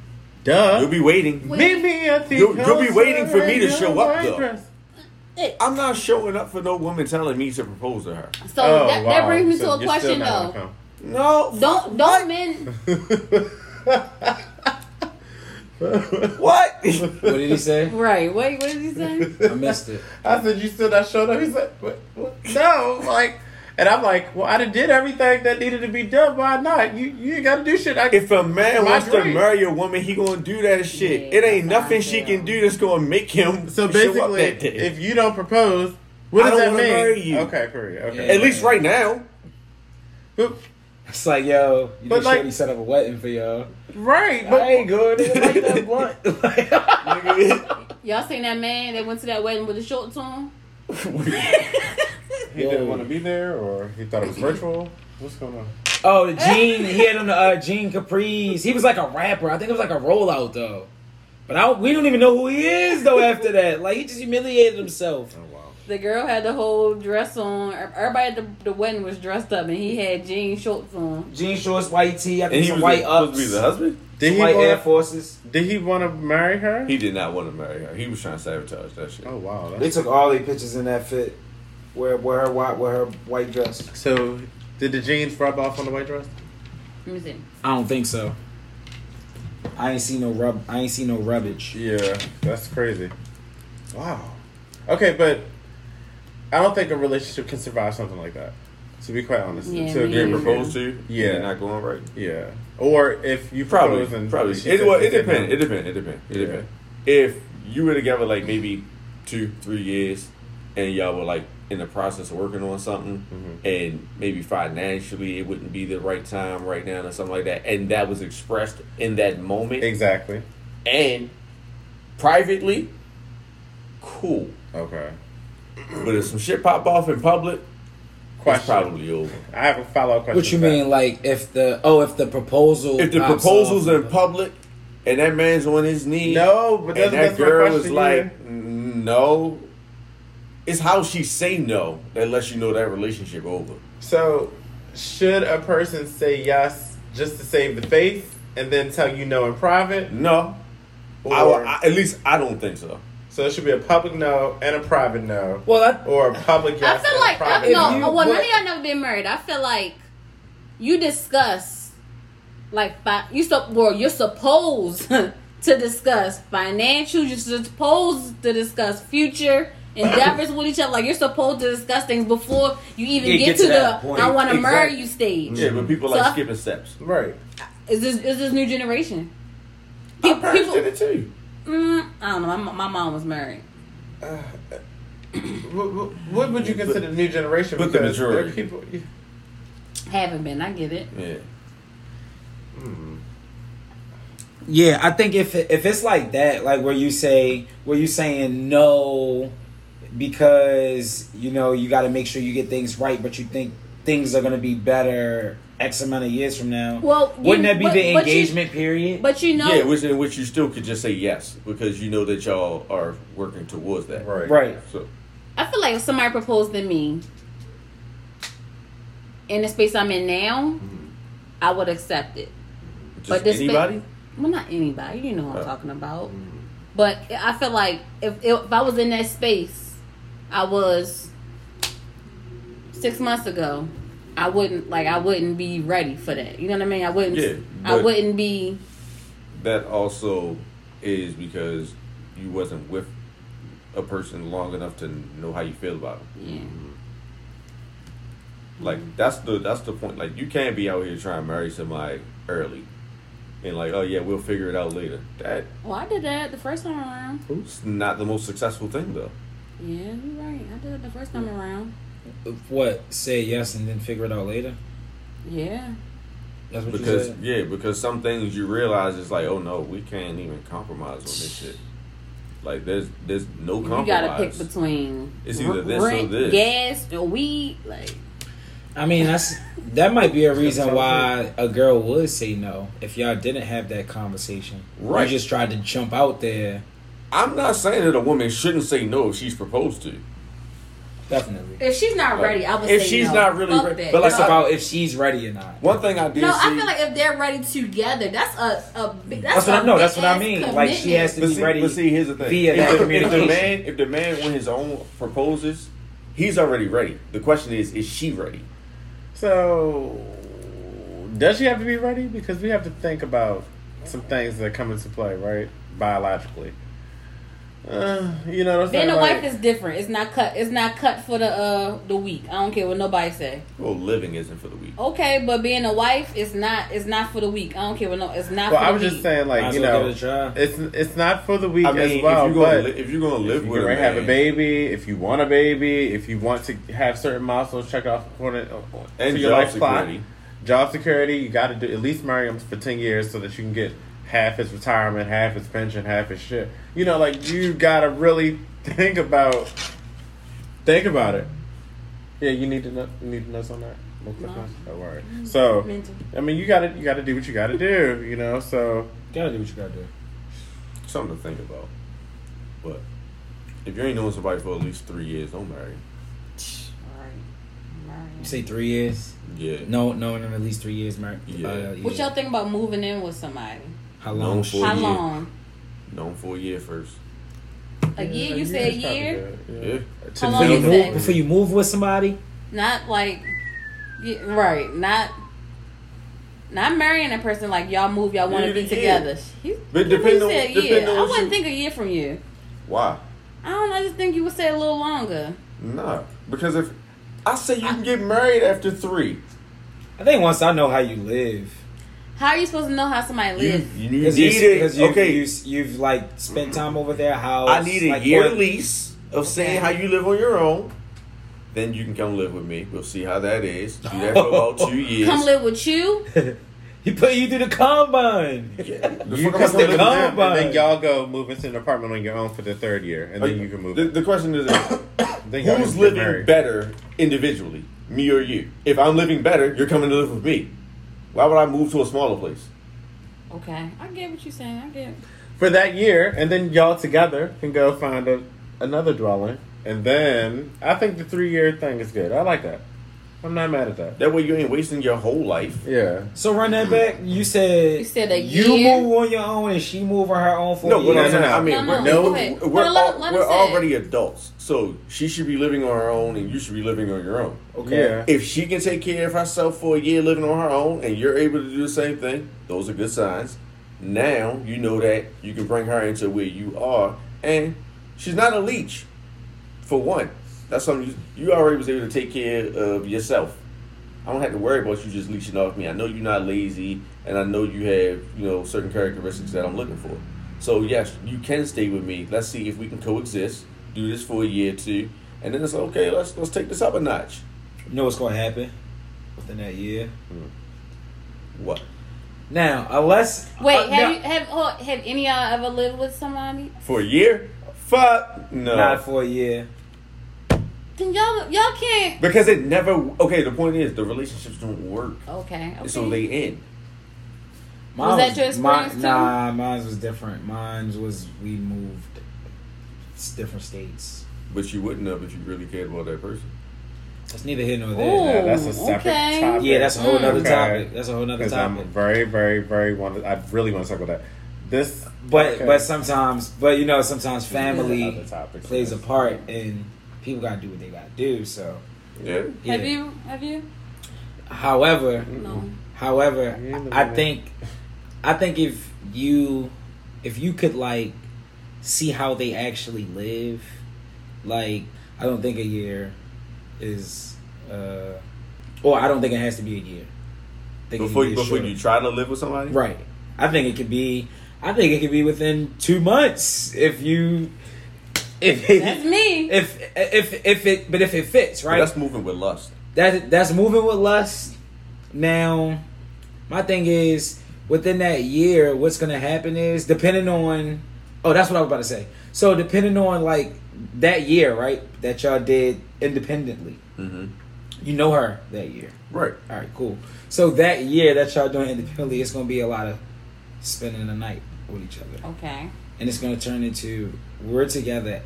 Duh. You'll be waiting. Wait. Meet me at the You'll- you'll be waiting for me to show up, though. dress. I'm not showing up for no woman telling me to propose to her. So Oh, that, wow. that brings me So to a question though. No, Don't don't men come. what? What did he say? right? Wait, what did he say? I missed it. I said, "You still not showed up?" He said, what, what? "No." Like, and I'm like, "Well, I done did everything that needed to be done. Why not? You you ain't got to do shit." I, If a man My wants to dream. marry a woman, he gonna do that shit. Yeah, it ain't that's how I nothing she feel. can do that's gonna make him so show up basically, that day. if you don't propose, what I does don't that wanna mean? marry you. Okay, period. Okay. At least right now. But- It's like, yo, you But know, like- Shorty set up a wedding for y'all. Right, but I ain't good. Like that blunt. Nigga, Y'all seen that man that went to that wedding with the shorts on? he didn't want to be there, or he thought it was virtual. What's going on? oh, the jean. He had on the uh, jean capris. He was like a rapper. I think it was like a rollout though. But I, we don't even know who he is though. After that, like he just humiliated himself. Wow. The girl had the whole dress on. Everybody at the, the wedding was dressed up, and he had jean shorts on. Jean shorts, white tee. I and think he some was white supposed ups, to be the husband. Did some he white Air want? Forces. Did he want to marry her? He did not want to marry her. He was trying to sabotage that shit. oh wow. They took all their pictures in that fit. Where, where her white, where her white dress. so, did the jeans rub off on the white dress? Let me see. I don't think so. I ain't see no rub. I ain't see no rubbish. Yeah, that's crazy. Wow. Okay, but I don't think a relationship can survive something like that. To be quite honest, Yeah, to a me Getting great either. proposed to, Yeah. and not going right. Yeah, or if you Probably, propose and probably. she It, said- well, it said no. depends. It depends. It depends. It Yeah. depends. If you were together like maybe two, three years, and y'all were like in the process of working on something, Mhm. and maybe financially it wouldn't be the right time right now or something like that, and that was expressed in that moment, Exactly. and privately, cool. Okay. But if some shit pop off in public, it's probably over. I have a follow up question. What you to that. mean, like if the oh if the proposal If the pops proposal's off- in public, and that man's on his knee, No, but and that girl is like, here. no. It's how she say no that lets you know that relationship over. So, should a person say yes just to save the face and then tell you no in private? No, Or, I, I- at least I don't think so. So it should be a public no and a private no, Well, that, or a public yes I feel and like a private no. You- well, none of y'all never been married. I feel like you discuss, like, fi- you so well, you're supposed to discuss financial. You're supposed to discuss future endeavors with each other. Like you're supposed to discuss things before you even Yeah, get, get to, to the point. "I want to marry you" stage. Yeah, but people So like I- skipping steps. Right. Is this is this new generation? People, parents people did it too. Mm, I don't know. My, my mom was married. What, what, what would you consider the new generation? but the Because there are majority. people. Haven't been. I get it. Yeah, yeah, I think if if it's like that, like where you say where you saying no because you know you got to make sure you get things right, but you think things are gonna be better X amount of years from now. Well, you- wouldn't that be but- the but you- engagement period? But you know, yeah, which in which you still could just say yes because you know that y'all are working towards that. Right. right. So I feel like if somebody proposed to me in the space I'm in now, mm-hmm. I would accept it. just But this anybody. Well, not anybody. You know what I'm Oh. talking about. Mm-hmm. But I feel like if, if I was in that space, I was six months ago. I wouldn't like. I wouldn't be ready for that. You know what I mean? I wouldn't. Yeah, I wouldn't be. that also is because you wasn't with a person long enough to know how you feel about them. Yeah. Mm-hmm. Mm-hmm. Like that's the that's the point. Like you can't be out here trying to marry somebody early, and like oh yeah we'll figure it out later. That Well, I did that the first time around. it's not the most successful thing though. Yeah, you're right. I did it the first time around. What say yes and then figure it out later? Yeah. That's what you Because said. yeah, because some things you realize it's like oh no we can't even compromise on this shit. Like there's there's no compromise. You gotta pick between It's either this or rent, this. gas, or weed. Like I mean, that's that might be a reason why a girl would say no if y'all didn't have that conversation. Right. You just tried to jump out there. I'm not saying that a woman shouldn't say no if she's proposed to. Definitely. If she's not ready, I would say. If she's no. not really Fuck ready- that. but like It's about if she's ready or not. One thing I did no, see. I feel like if they're ready together, that's a a big. That's, That's what a I know. That's what I ass mean. Like she has to but be see, ready. but see, here's the thing: via if, that the, if the man, if the man, when his own proposes, he's already ready. The question is, is she ready? So, does she have to be ready? Because we have to think about some things that come into play, right? Biologically. Uh, you know what I'm Being saying? a Like, wife is different. It's not cut. It's not cut for the uh the week. I don't care what nobody say. Well, living isn't for the week. Okay, but being a wife is not. It's not for the week. I don't care what no. It's not. well, for I the was just week. saying, like as you know, give it it's it's not for the week I mean, as well. if you're gonna but li- if you're gonna live if with you a have a baby, if you want a baby, if you want to have certain milestones check off on it, and to your job life clock, security, job security, you got to do at least marry him for ten years so that you can get half his retirement, half his pension, half his shit. You know, like you gotta really think about think about it. Yeah, you need to know you need to know on that. No quick No. notes? Oh, word. So Mental. I mean, you gotta you gotta do what you gotta do. You know, so you gotta do what you gotta do. something to think about. But if you ain't known somebody for at least three years, don't marry. You say three years? Yeah, No, no, no, at least three years, Mark. Yeah. Uh, What y'all think about moving in with somebody? How No, long? for- How year. long? known for a year first. A year? You Yeah, say a it's year? good, Yeah. To How Before long you is know- that? move, before you move with somebody, Not like, yeah, right? Not. Not marrying a person like y'all move, y'all want to be together. You, But you depend on- said a depend year. on I wouldn't you- think a year from you. Why? I don't know. I just think you would say a little longer. Nah, because if I say you can get married after three, I think once I know how you live, How are you supposed to know how somebody lives? you because need it. because you, okay, you, you've like spent time over their house. I need a like, year what- lease of seeing how you live on your own. Then you can come live with me. We'll see how that is. Do that for about two years. Come live with you. He put you through the combine. Yeah. You fuck come am I live with live them, and then y'all go move into an apartment on your own for the third year, and then you can move. The, the question is, Then who's living married. better individually, me or you? If I'm living better, you're coming to live with me. Why would I move to a smaller place? Okay, I get what you're saying. I get. for that year, and then y'all together can go find a, another dwelling, and then I think the three year thing is good. I like that. I'm not mad at that. That way you ain't wasting your whole life. Yeah. So run that back. You said You said a you year? move on your own and she move on her own for No, a what year. I'm saying, I mean, No, we're, no, we're, we're, No, let- let we're him it. already adults, so she should be living on her own, and you should be living on your own. Okay. Yeah. If she can take care of herself for a year living on her own, and you're able to do the same thing, those are good signs. Now you know that you can bring her into where you are, and she's not a leech. For one, that's something you, you already was able to take care of yourself. I don't have to worry about you just leeching off me. I know you're not lazy, and I know you have you know certain characteristics that I'm looking for. So yes, you can stay with me. Let's see if we can coexist. Do this for a year or two, and then it's okay. Let's let's take this up a notch. You know what's gonna happen within that year. What? Now, unless Wait, uh, have now- you have have any of y'all ever lived with somebody? For a year? Fuck no. not for a year. Then y'all y'all can't. because it never. Okay, the point is the relationships don't work, Okay. okay. so they end. Was that your mine- experience too? Nah, mine was different. Mine was we moved s- different states. But you wouldn't have if you really cared about that person. That's neither here nor Ooh. there. Yeah, that's a separate okay. topic. Yeah, that's a whole Mm. nother Okay. topic. That's a whole other topic. I'm very, very, very want. I really want to talk about that. This, But okay. but sometimes but you know sometimes family Other topics. plays a part and people gotta do what they gotta do. So Yeah. yeah. Have you? Have you? However, No. however, Yeah, in the I middle. think I think if you if you could like see how they actually live, like I don't think a year is uh or I don't think it has to be a year. I think Before be before you try to live with somebody, Right. I think it could be. I think it could be within two months if you, if it, That's me. if if if it, but if it fits, But right? That's moving with lust. that that's moving with lust. Now, my thing is within that year, what's gonna happen is depending on. Oh, that's what I was about to say. So depending on like that year, right, that y'all did independently, Mm-hmm. you know her that year. Right. All right, cool. So that year that y'all doing independently, it's gonna be a lot of spending the night with each other, Okay. and it's gonna turn into we're together.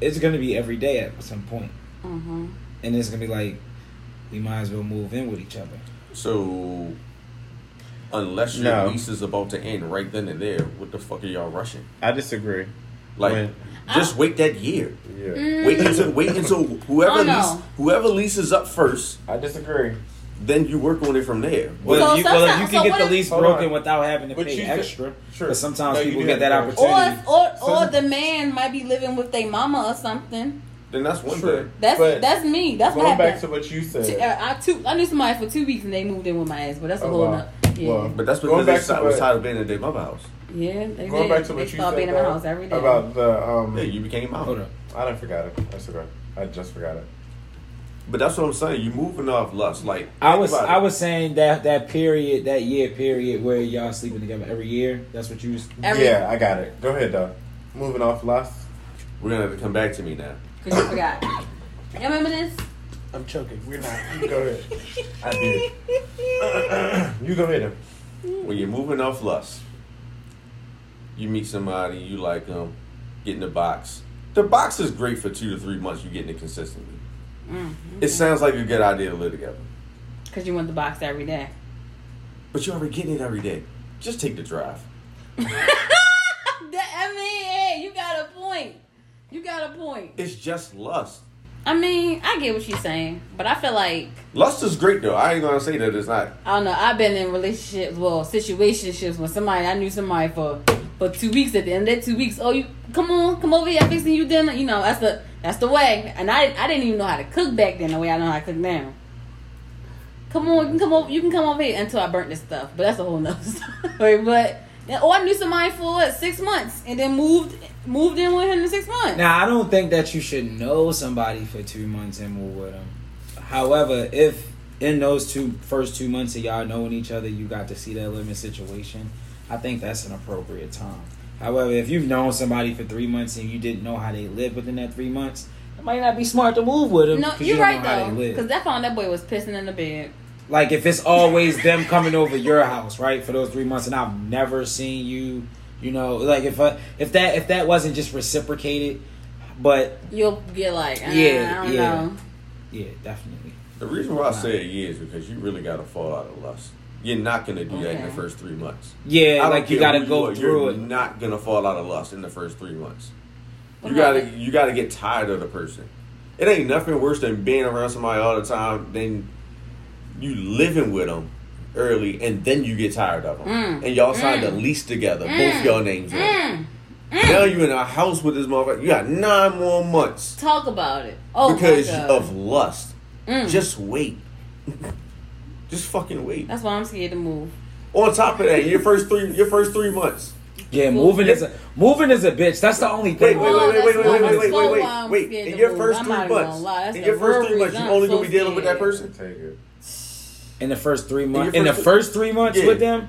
It's gonna be every day at some point. Mm-hmm. and it's gonna be like we might as well move in with each other. So, unless your No. lease is about to end right then and there, what the fuck are y'all rushing? I disagree. Like, When- just wait that year. Yeah, Wait until wait until whoever Oh, no. lease, whoever leases up first, I disagree. Then you work on it from there. Well, So you, well, you can so get the lease broken on. without having to But pay extra, Sure. because sometimes No, people get that have to- Or opportunity. or So- or the man might be living with their mama or something. Then that's one Sure. thing. That's But that's me. That's what Going back to what you Two- said. uh, I two I knew somebody for two weeks and they moved in with my ass, but that's a Oh, whole wow. nother. Yeah, Well, But that's Going because back they to si- was what- tired of being at their mother house. yeah. They Going did. back to they what you start said being in my house every day. about the um. Yeah, you became out. Hold up. I didn't forgot it. That's okay. I just forgot it. But that's what I'm saying. You're moving off lust. Like I was I was saying that that period, that year period where y'all sleeping together every year. That's what you was. Every- yeah, I got it. Go ahead, though. Moving off lust. We're gonna have to come back to me now. Cause you forgot. You remember this? I'm choking. We're not. You go ahead. I did. you go ahead. then. When you're moving off lust, you meet somebody, you like them, get in the box. The box is great for two to three months. You getting it consistently. Mm-hmm. It sounds like a good idea to live together, Cause you want the box every day. but you're already getting it every day. Just take the drive. That, I mean, hey, you got a point. You got a point. It's just lust. I mean, I get what you're saying, but I feel like Lust is great though. I ain't gonna say that it's not. I don't know. I've been in relationships, well, situationships when somebody I knew somebody for for two weeks. At the end of that two weeks, oh, you come on, come over here, I'm fixing you dinner. You know, that's the that's the way. And I I didn't even know how to cook back then the way I know how to cook now. Come on, you can come over. You can come over here until I burnt this stuff, but that's a whole nother story. But oh, I knew somebody for what, six months, and then moved moved in with him in six months. Now I don't think that you should know somebody for two months and move with them. However, if in those two first two months of y'all knowing each other, you got to see that living situation, I think that's an appropriate time. However, if you've known somebody for three months and you didn't know how they live within that three months, it might not be smart to move with them. No, you're you don't right know how though, because live. that found that boy was pissing in the bed. Like if it's always them coming over your house, right, for those three months, and I've never seen you, you know, like if uh, if that if that wasn't just reciprocated, but You'll get like, uh, Yeah, I don't yeah. know. yeah, definitely. The reason why I say a year is because you really got to fall out of lust. You're not gonna do that in the first three months. Yeah, don't like you got to who go are, through you're it. Not gonna fall out of lust in the first three months. What You gotta happened? you gotta get tired of the person. It ain't nothing worse than being around somebody all the time than you living with them early and then you get tired of them Mm. and y'all signed a Mm. lease together, Mm. both y'all names on. Mm. Now you're in a house with this motherfucker. You got nine more months Talk about it. Oh because my God. of lust. Mm. Just wait. Just fucking wait. That's why I'm scared to move. On top of that, your first three your first three months. Yeah, moving is a moving is a bitch. That's the only thing. wait, wait, wait, wait, that's wait, wait, wait, wait, wait, wait. In your move. first I'm three months, gonna lie. That's in the your first three months, you I'm only so gonna be dealing with that person. Take it. In the first three months, in the first- first three months Yeah. with them,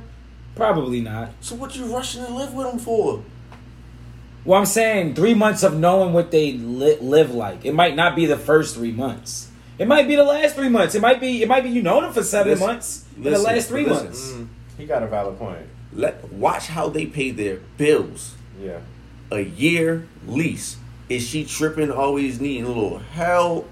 probably not. So what you rushing to live with them for? Well, I'm saying three months of knowing what they li- live like. It might not be the first three months. It might be the last three months. It might be. It might be you know them for seven Listen, months. in listen, the last three listen. months. Mm, he got a valid point. Let watch how they pay their bills. Yeah. A year lease. Is she tripping? Always needing a little help.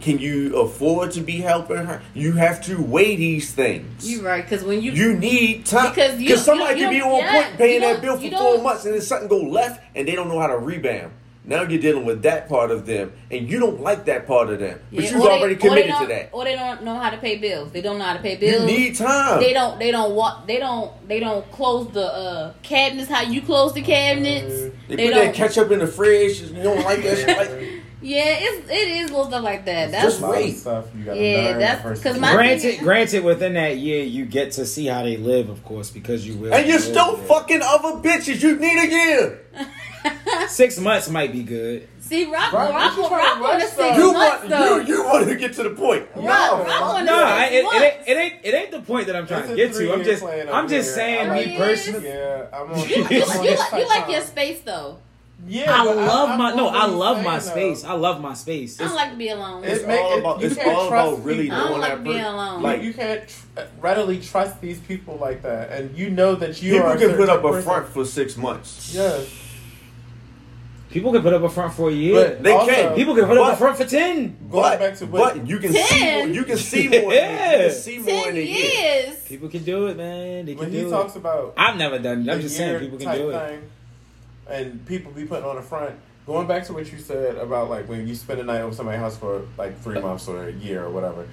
Can you afford to be helping her? You have to weigh these things. You're right, because when you You need time Because because you- somebody you- can be you- on yeah, point paying that bill for four months and then something go left and they don't know how to rebound. Now you're dealing with that part of them and you don't like that part of them, but Yeah, you've already or they committed to that. or they don't know how to pay bills. They don't know how to pay bills. You bills. need time. They don't. They don't walk. They don't. They don't close the uh, cabinets. How you close the cabinets? They, They put don't. that ketchup in the fridge. You don't like that shit. Like, yeah, it's it is little stuff like that. That's Just A wait. Stuff you gotta Yeah, learn that's- the first 'cause few my- Granted, granted, within that year, you get to see how they live, of course, because you will. and you're still with fucking other bitches. You need a year. Six months might be good. see, rock, Right, rock, you rock, trying to rock on six You months want though. you you want to get to the point. rock, No, rock on No, the I, it, it, ain't, it ain't. It ain't the point that I'm trying It's to get to. I'm just. I'm just here. saying, me personally. Yeah, I'm on. You, you, I'm you, on like, you like your space though. Yeah, I love I'm my no. I love my space. though. I love my space. I don't like to be alone. It's It's make- all about. It's all about really. I don't like being alone. Like you can't tr- uh, readily trust these people like that, and you know that you people are. can put certain up a front for six months. Yes. People can put up a front for a year. But They also, can. People can put up a front for ten. Going But, back to what but you can see more, Ten? you can see more. yeah. You can see more Ten in a year. years. People can do it, man. They can when do he it. talks about I've never done it. I'm just saying people can type do it. thing, and people be putting on a front. Going back to what you said about like when you spend a night over somebody's house for like three months or a year or whatever.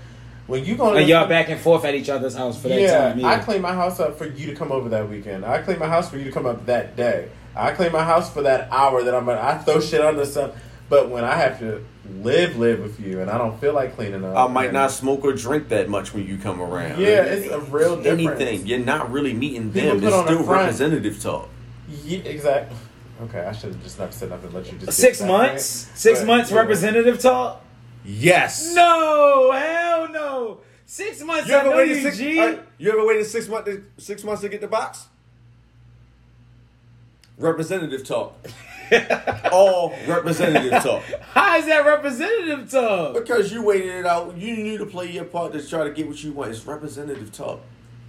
When you go, And y'all back and forth at each other's house for that yeah, time. I clean my house up for you to come over that weekend. I clean my house for you to come up that day. I clean my house for that hour that I'm. I throw shit on the stuff. But when I have to live, live with you, and I don't feel like cleaning up, I might not smoke or drink that much when you come around. Yeah, it's a real difference. Anything. You're not really meeting People them. put It's still representative talk. Yeah, exactly. Okay, I should have just not said nothing. Let you just Six get that months. right. Six But, months yeah. representative talk. Yes. No, hell no. Six months. You I ever know waited you, six? G. uh, you ever waited six months? Six months to get the box? Representative talk. All representative talk. How is that representative talk? Because you waited it out. You knew to play your part to try to get what you want. It's representative talk.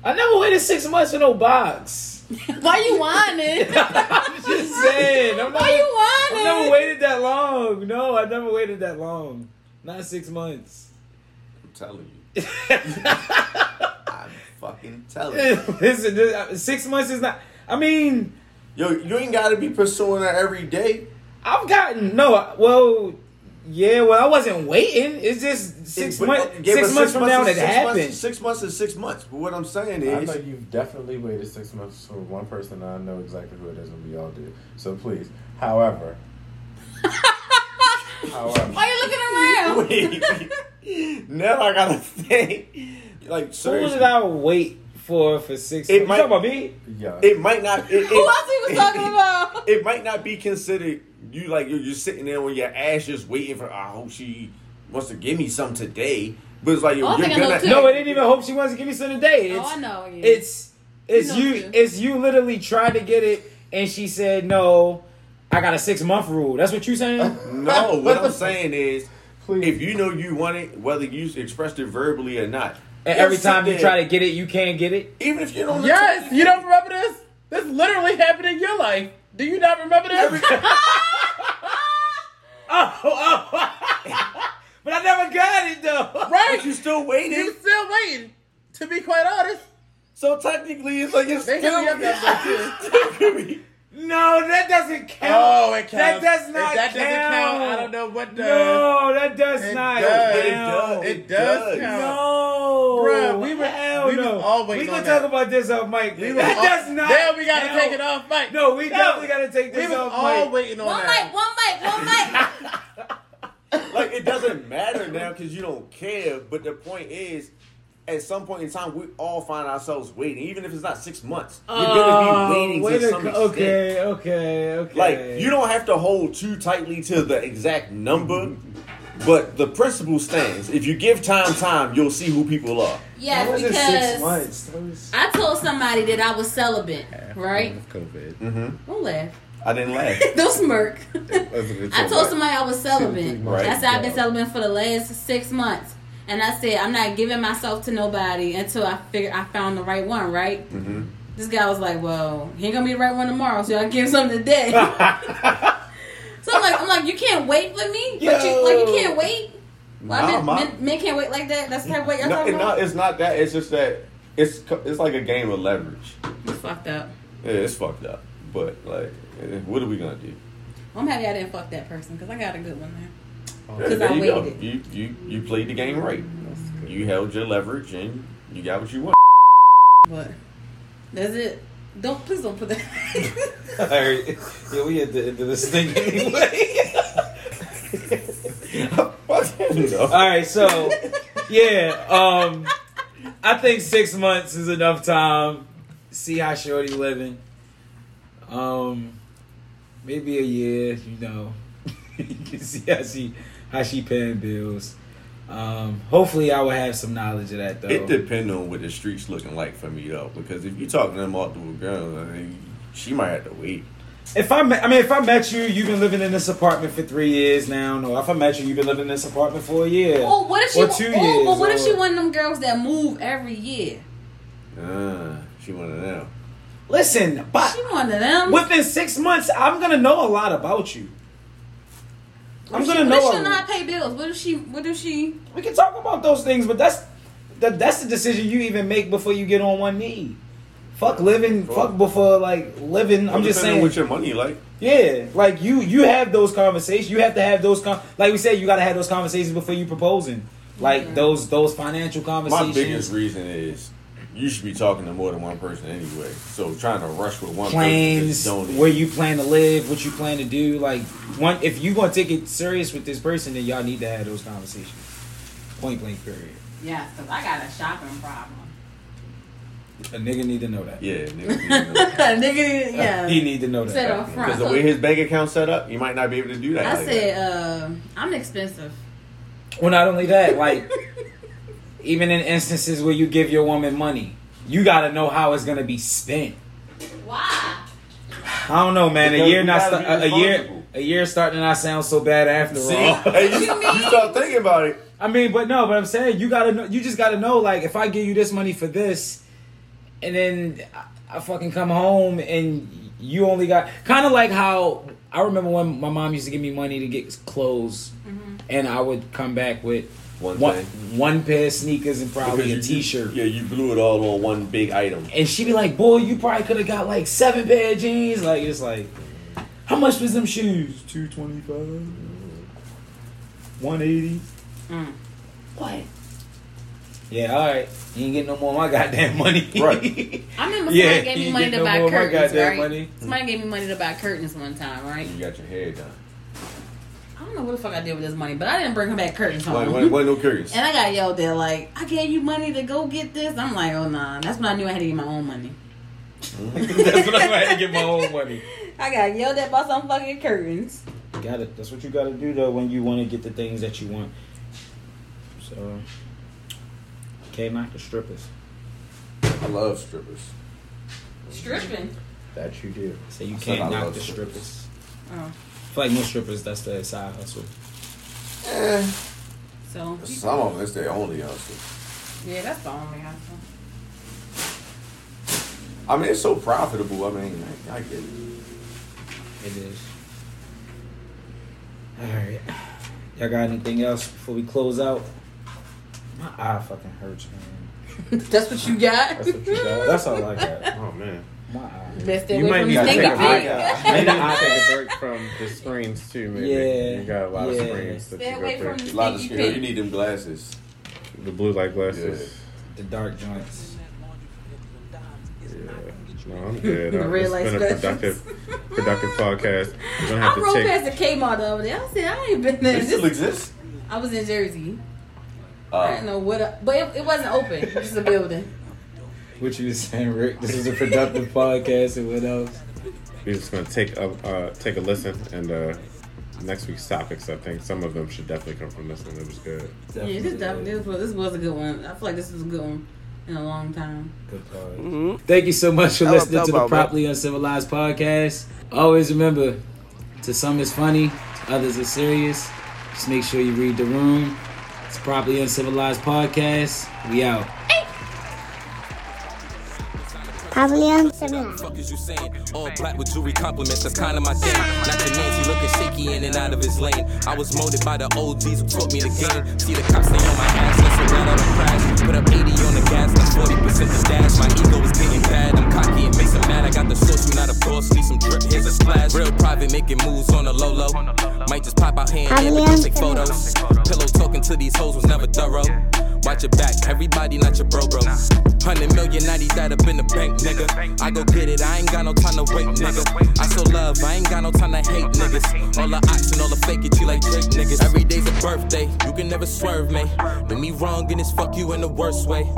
I never waited six months for no box. Why you whining? I'm just saying. I'm Why never, you I never waited that long. No, I never waited that long. Not six months. I'm telling you. I'm fucking telling you. Listen, uh, six months is not. I mean, Yo, you ain't got to be pursuing that every day. I've gotten no. Well, yeah. Well, I wasn't waiting. It's just six But, months. uh, yeah, six months from now, is it six happened. Months, six months is six months. But what I'm saying is, I is, know you've definitely waited six months for one person. I know exactly who it is, and we all do. So please, however, however, Why are you looking around? Wait. now I gotta think. Like Who seriously, did I wait for for six? It months? might- you talking about me? yeah, it might not. It, Who else he was talking about? It might not be considered. You like you're, you're sitting there with your ass just waiting for. I hope she wants to give me some today. But it's like yo, Oh, I you're think I gonna. too. No, it didn't even hope she wants to give me some today. Oh, it's, Oh, I know. Yeah. It's it's know you. too. It's you. Literally tried to get it, and she said no. I got a six month rule. That's what you saying? No, what I'm saying is, please. if you know you want it, whether you expressed it verbally or not, And don't every time you try to get it, you can't get it. even if you don't. yes, you don't remember this? This literally happened in your life. Do you not remember this? Oh, oh. but I never got it though. right? But you still waiting. You waiting. still waiting. To be quite honest, So technically, it's like it's they still. hit me up that way too. No, that doesn't count. Oh, it counts. That counts. does If not that doesn't count. count, I don't know what does. No, that does It not does. But it count. does. It does count. No, Bruh, we were- Hell we no. all waiting We gonna talk that. about this off mic. We that all- does not. Damn, we gotta count. take it off mic. No, we No. definitely gotta take We this was off all waiting on one that. mic, one mic, one mic. like it doesn't matter now because you don't care. But the point is, at some point in time, we all find ourselves waiting, even if it's not six months. You're gonna be waiting way to to some go- extent. Okay, okay, okay. Like you don't have to hold too tightly to the exact number, but the principle stands. If you give time time, you'll see who people are. Yes, That was because just six months. Was- I told somebody that I was celibate, right? COVID. Mm-hmm. Don't laugh. I didn't laugh. Don't smirk. I told somebody I was celibate. Right. I said I've been celibate for the last six months. And I said I'm not giving myself to nobody until I figure I found the right one, right? Mm-hmm. This guy was like, Well, he ain't gonna be the right one tomorrow, so I give him something today. so I'm like I'm like, you can't wait for me? But you like you can't wait? Well, Nah, men, ma- men, men can't wait like that. That's the type of wait y'all No, talking about? no, it's not that. It's just that it's it's like a game of leverage. It's fucked up. Yeah, it's fucked up. But like, eh, what are we gonna do? I'm happy I didn't fuck that person because I got a good one there. Yeah, 'Cause there I you go. waited. You you you played the game right. You held your leverage and you got what you want. What? that's it. Don't please don't put that. All right. Yeah, we at the end of this thing anyway. All right, so yeah, um, I think six months is enough time. See how Shorty living. Um, maybe a year, you know. you can see how she how she paying bills. Um, hopefully, I will have some knowledge of that though. It depends on what the streets looking like for me though, because if you talking to them multiple girls, I mean, she might have to wait. If I, met, I mean, if I met you, you've been living in this apartment for three years now. No, if I met you, you've been living in this apartment for a year. Oh, what if she? Or two oh, years, but what if she one of them girls that move every year? Ah, she one of them. Listen, but She one of them. within six months, I'm gonna know a lot about you. I'm What gonna if she, know. What if she not pay bills? What if she? What if she? We can talk about those things, but that's that, that's the decision you even make before you get on one knee. Fuck living, fuck before like living. I'm just saying. With your money like. Yeah, like you you have those conversations. You have to have those con- like we said. You got to have those conversations before you proposing. Like those those financial conversations. My biggest reason is you should be talking to more than one person anyway. So trying to rush with one plans, person don't where you plan to live, what you plan to do. Like one, if you gonna take it serious with this person, then y'all need to have those conversations. Point blank. Period. Yeah, because I got a shopping problem. A nigga need to know that. Yeah, nigga. Nigga, yeah. He need to know that. Because the way his bank account set up, you might not be able to do that. I like said, uh, I'm expensive. Well, not only that, like even in instances where you give your woman money, you got to know how it's gonna be spent. Why? I don't know, man. Because a year not gotta sta- a, a year a year starting to not sound so bad after See, all. hey, you, you start thinking about it. I mean, but no, but I'm saying you gotta know. You just gotta know, like, if I give you this money for this, and then I, I fucking come home and you only got kind of like how I remember when my mom used to give me money to get clothes, mm-hmm. and I would come back with One one, thing. one pair of sneakers and probably a Because you- t-shirt. Yeah, you blew it all on one big item. And she'd be like, "Boy, you probably could have got like seven pair of jeans." Like it's like, how much was them shoes? Two twenty five. One eighty. Mm. What? Yeah, all right. You ain't getting no more of my goddamn money. Right. I remember Yeah, gave me money to no buy more my curtains, right? money. Somebody gave me money to buy curtains one time, right? You got your hair done. I don't know what the fuck I did with this money, but I didn't bring her back curtains home. Why, why, why no curious? And I got yelled at like, I gave you money to go get this. I'm like, oh nah. That's when I knew I had to get my own money. Mm-hmm. That's what I had to get my own money. I got yelled at by some fucking curtains. Got it. That's what you got to do though when you want to get the things that you want. So, can't knock the strippers. I love strippers. Stripping. That you do. So you I can't knock love the strippers. strippers. Oh. I feel like most strippers, that's their side hustle. Eh, So some of them, it's their only hustle. yeah, that's the only hustle. I mean, it's so profitable. I mean, I, I get it. It is. All right. Y'all got anything else before we close out? My eye fucking hurts, man. that's what you got. That's what you got. That's all I got. Oh man. My eye. Best stay You away might from need these to take a break. feet. break. You need to take a break from the screens too. Maybe Yeah, you got a lot yeah. of screens that Stay you away go from through. A lot of screens. You need them glasses. The blue light glasses. The dark joints. Yeah. No, I'm good. The Uh, red it's light been a glasses. productive, productive podcast. We're gonna I have to rode take. past the Kmart over there. day. I said, I ain't been there. It still This- exist. I was in Jersey. I Uh, didn't know what, I- but it, it wasn't open. It was just a building. What you was saying, Rick? This is a productive podcast, and what else? We're just gonna take a uh, take a listen and uh, next week's topics. I think some of them should definitely come from this one. It was good. Yeah, this definitely this was, this was a good one. I feel like this is a good one in a long time. Good part. Thank you so much for How listening about- to the how about, man? Properly Uncivilized podcast. Always remember, to some it's funny, to others it's serious. Just make sure you read the room. It's Properly Uncivilized podcast. We out. Properly Uncivilized. fuck is you saying? All black with jewelry compliments, that's kinda my thing. Not your Nancy looking shaky in and out of his lane. I was molded by the OGs who taught me the game. See the cops stay on my ass, that's a on the crash. Put up 80 on the gas, that's 40% the dash. My ego is getting bad, I'm cocky and Mason mad. I got the sauce, you not a boss, need some drip, here's a splash. Real private, making moves on the low low. Might just pop out here and there, but don't take photos. Pillow talking to these hoes was never thorough. Watch your back, everybody not your bro bro. Hundred million, ninety that up in the bank, nigga. I go get it, I ain't got no time to wait, nigga. I so love, I ain't got no time to hate niggas. All the ox and all the fake it, you like Drake niggas. Every day's a birthday, you can never swerve me. Do me wrong and it's fuck you in the worst way.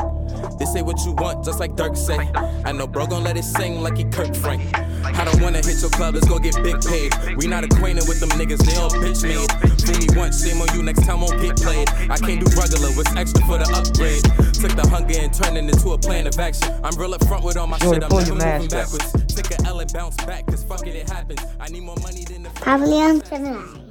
They say what you want, just like Dirk say. I know bro gon' let it sing like he Kirk Frank. I don't wanna hit your club, let's go get big paid. We not acquainted with them niggas, they all bitch made. Fool me once, shame on you, next time won't get played. I can't do regular, what's extra for the upgrade? Took the hunger and turned it into a plan of action. I'm real up front with all my shit, I'm never moving backwards. Take a L and bounce back, cause fuck it, it happens. I need more money than the Properly Uncivilized.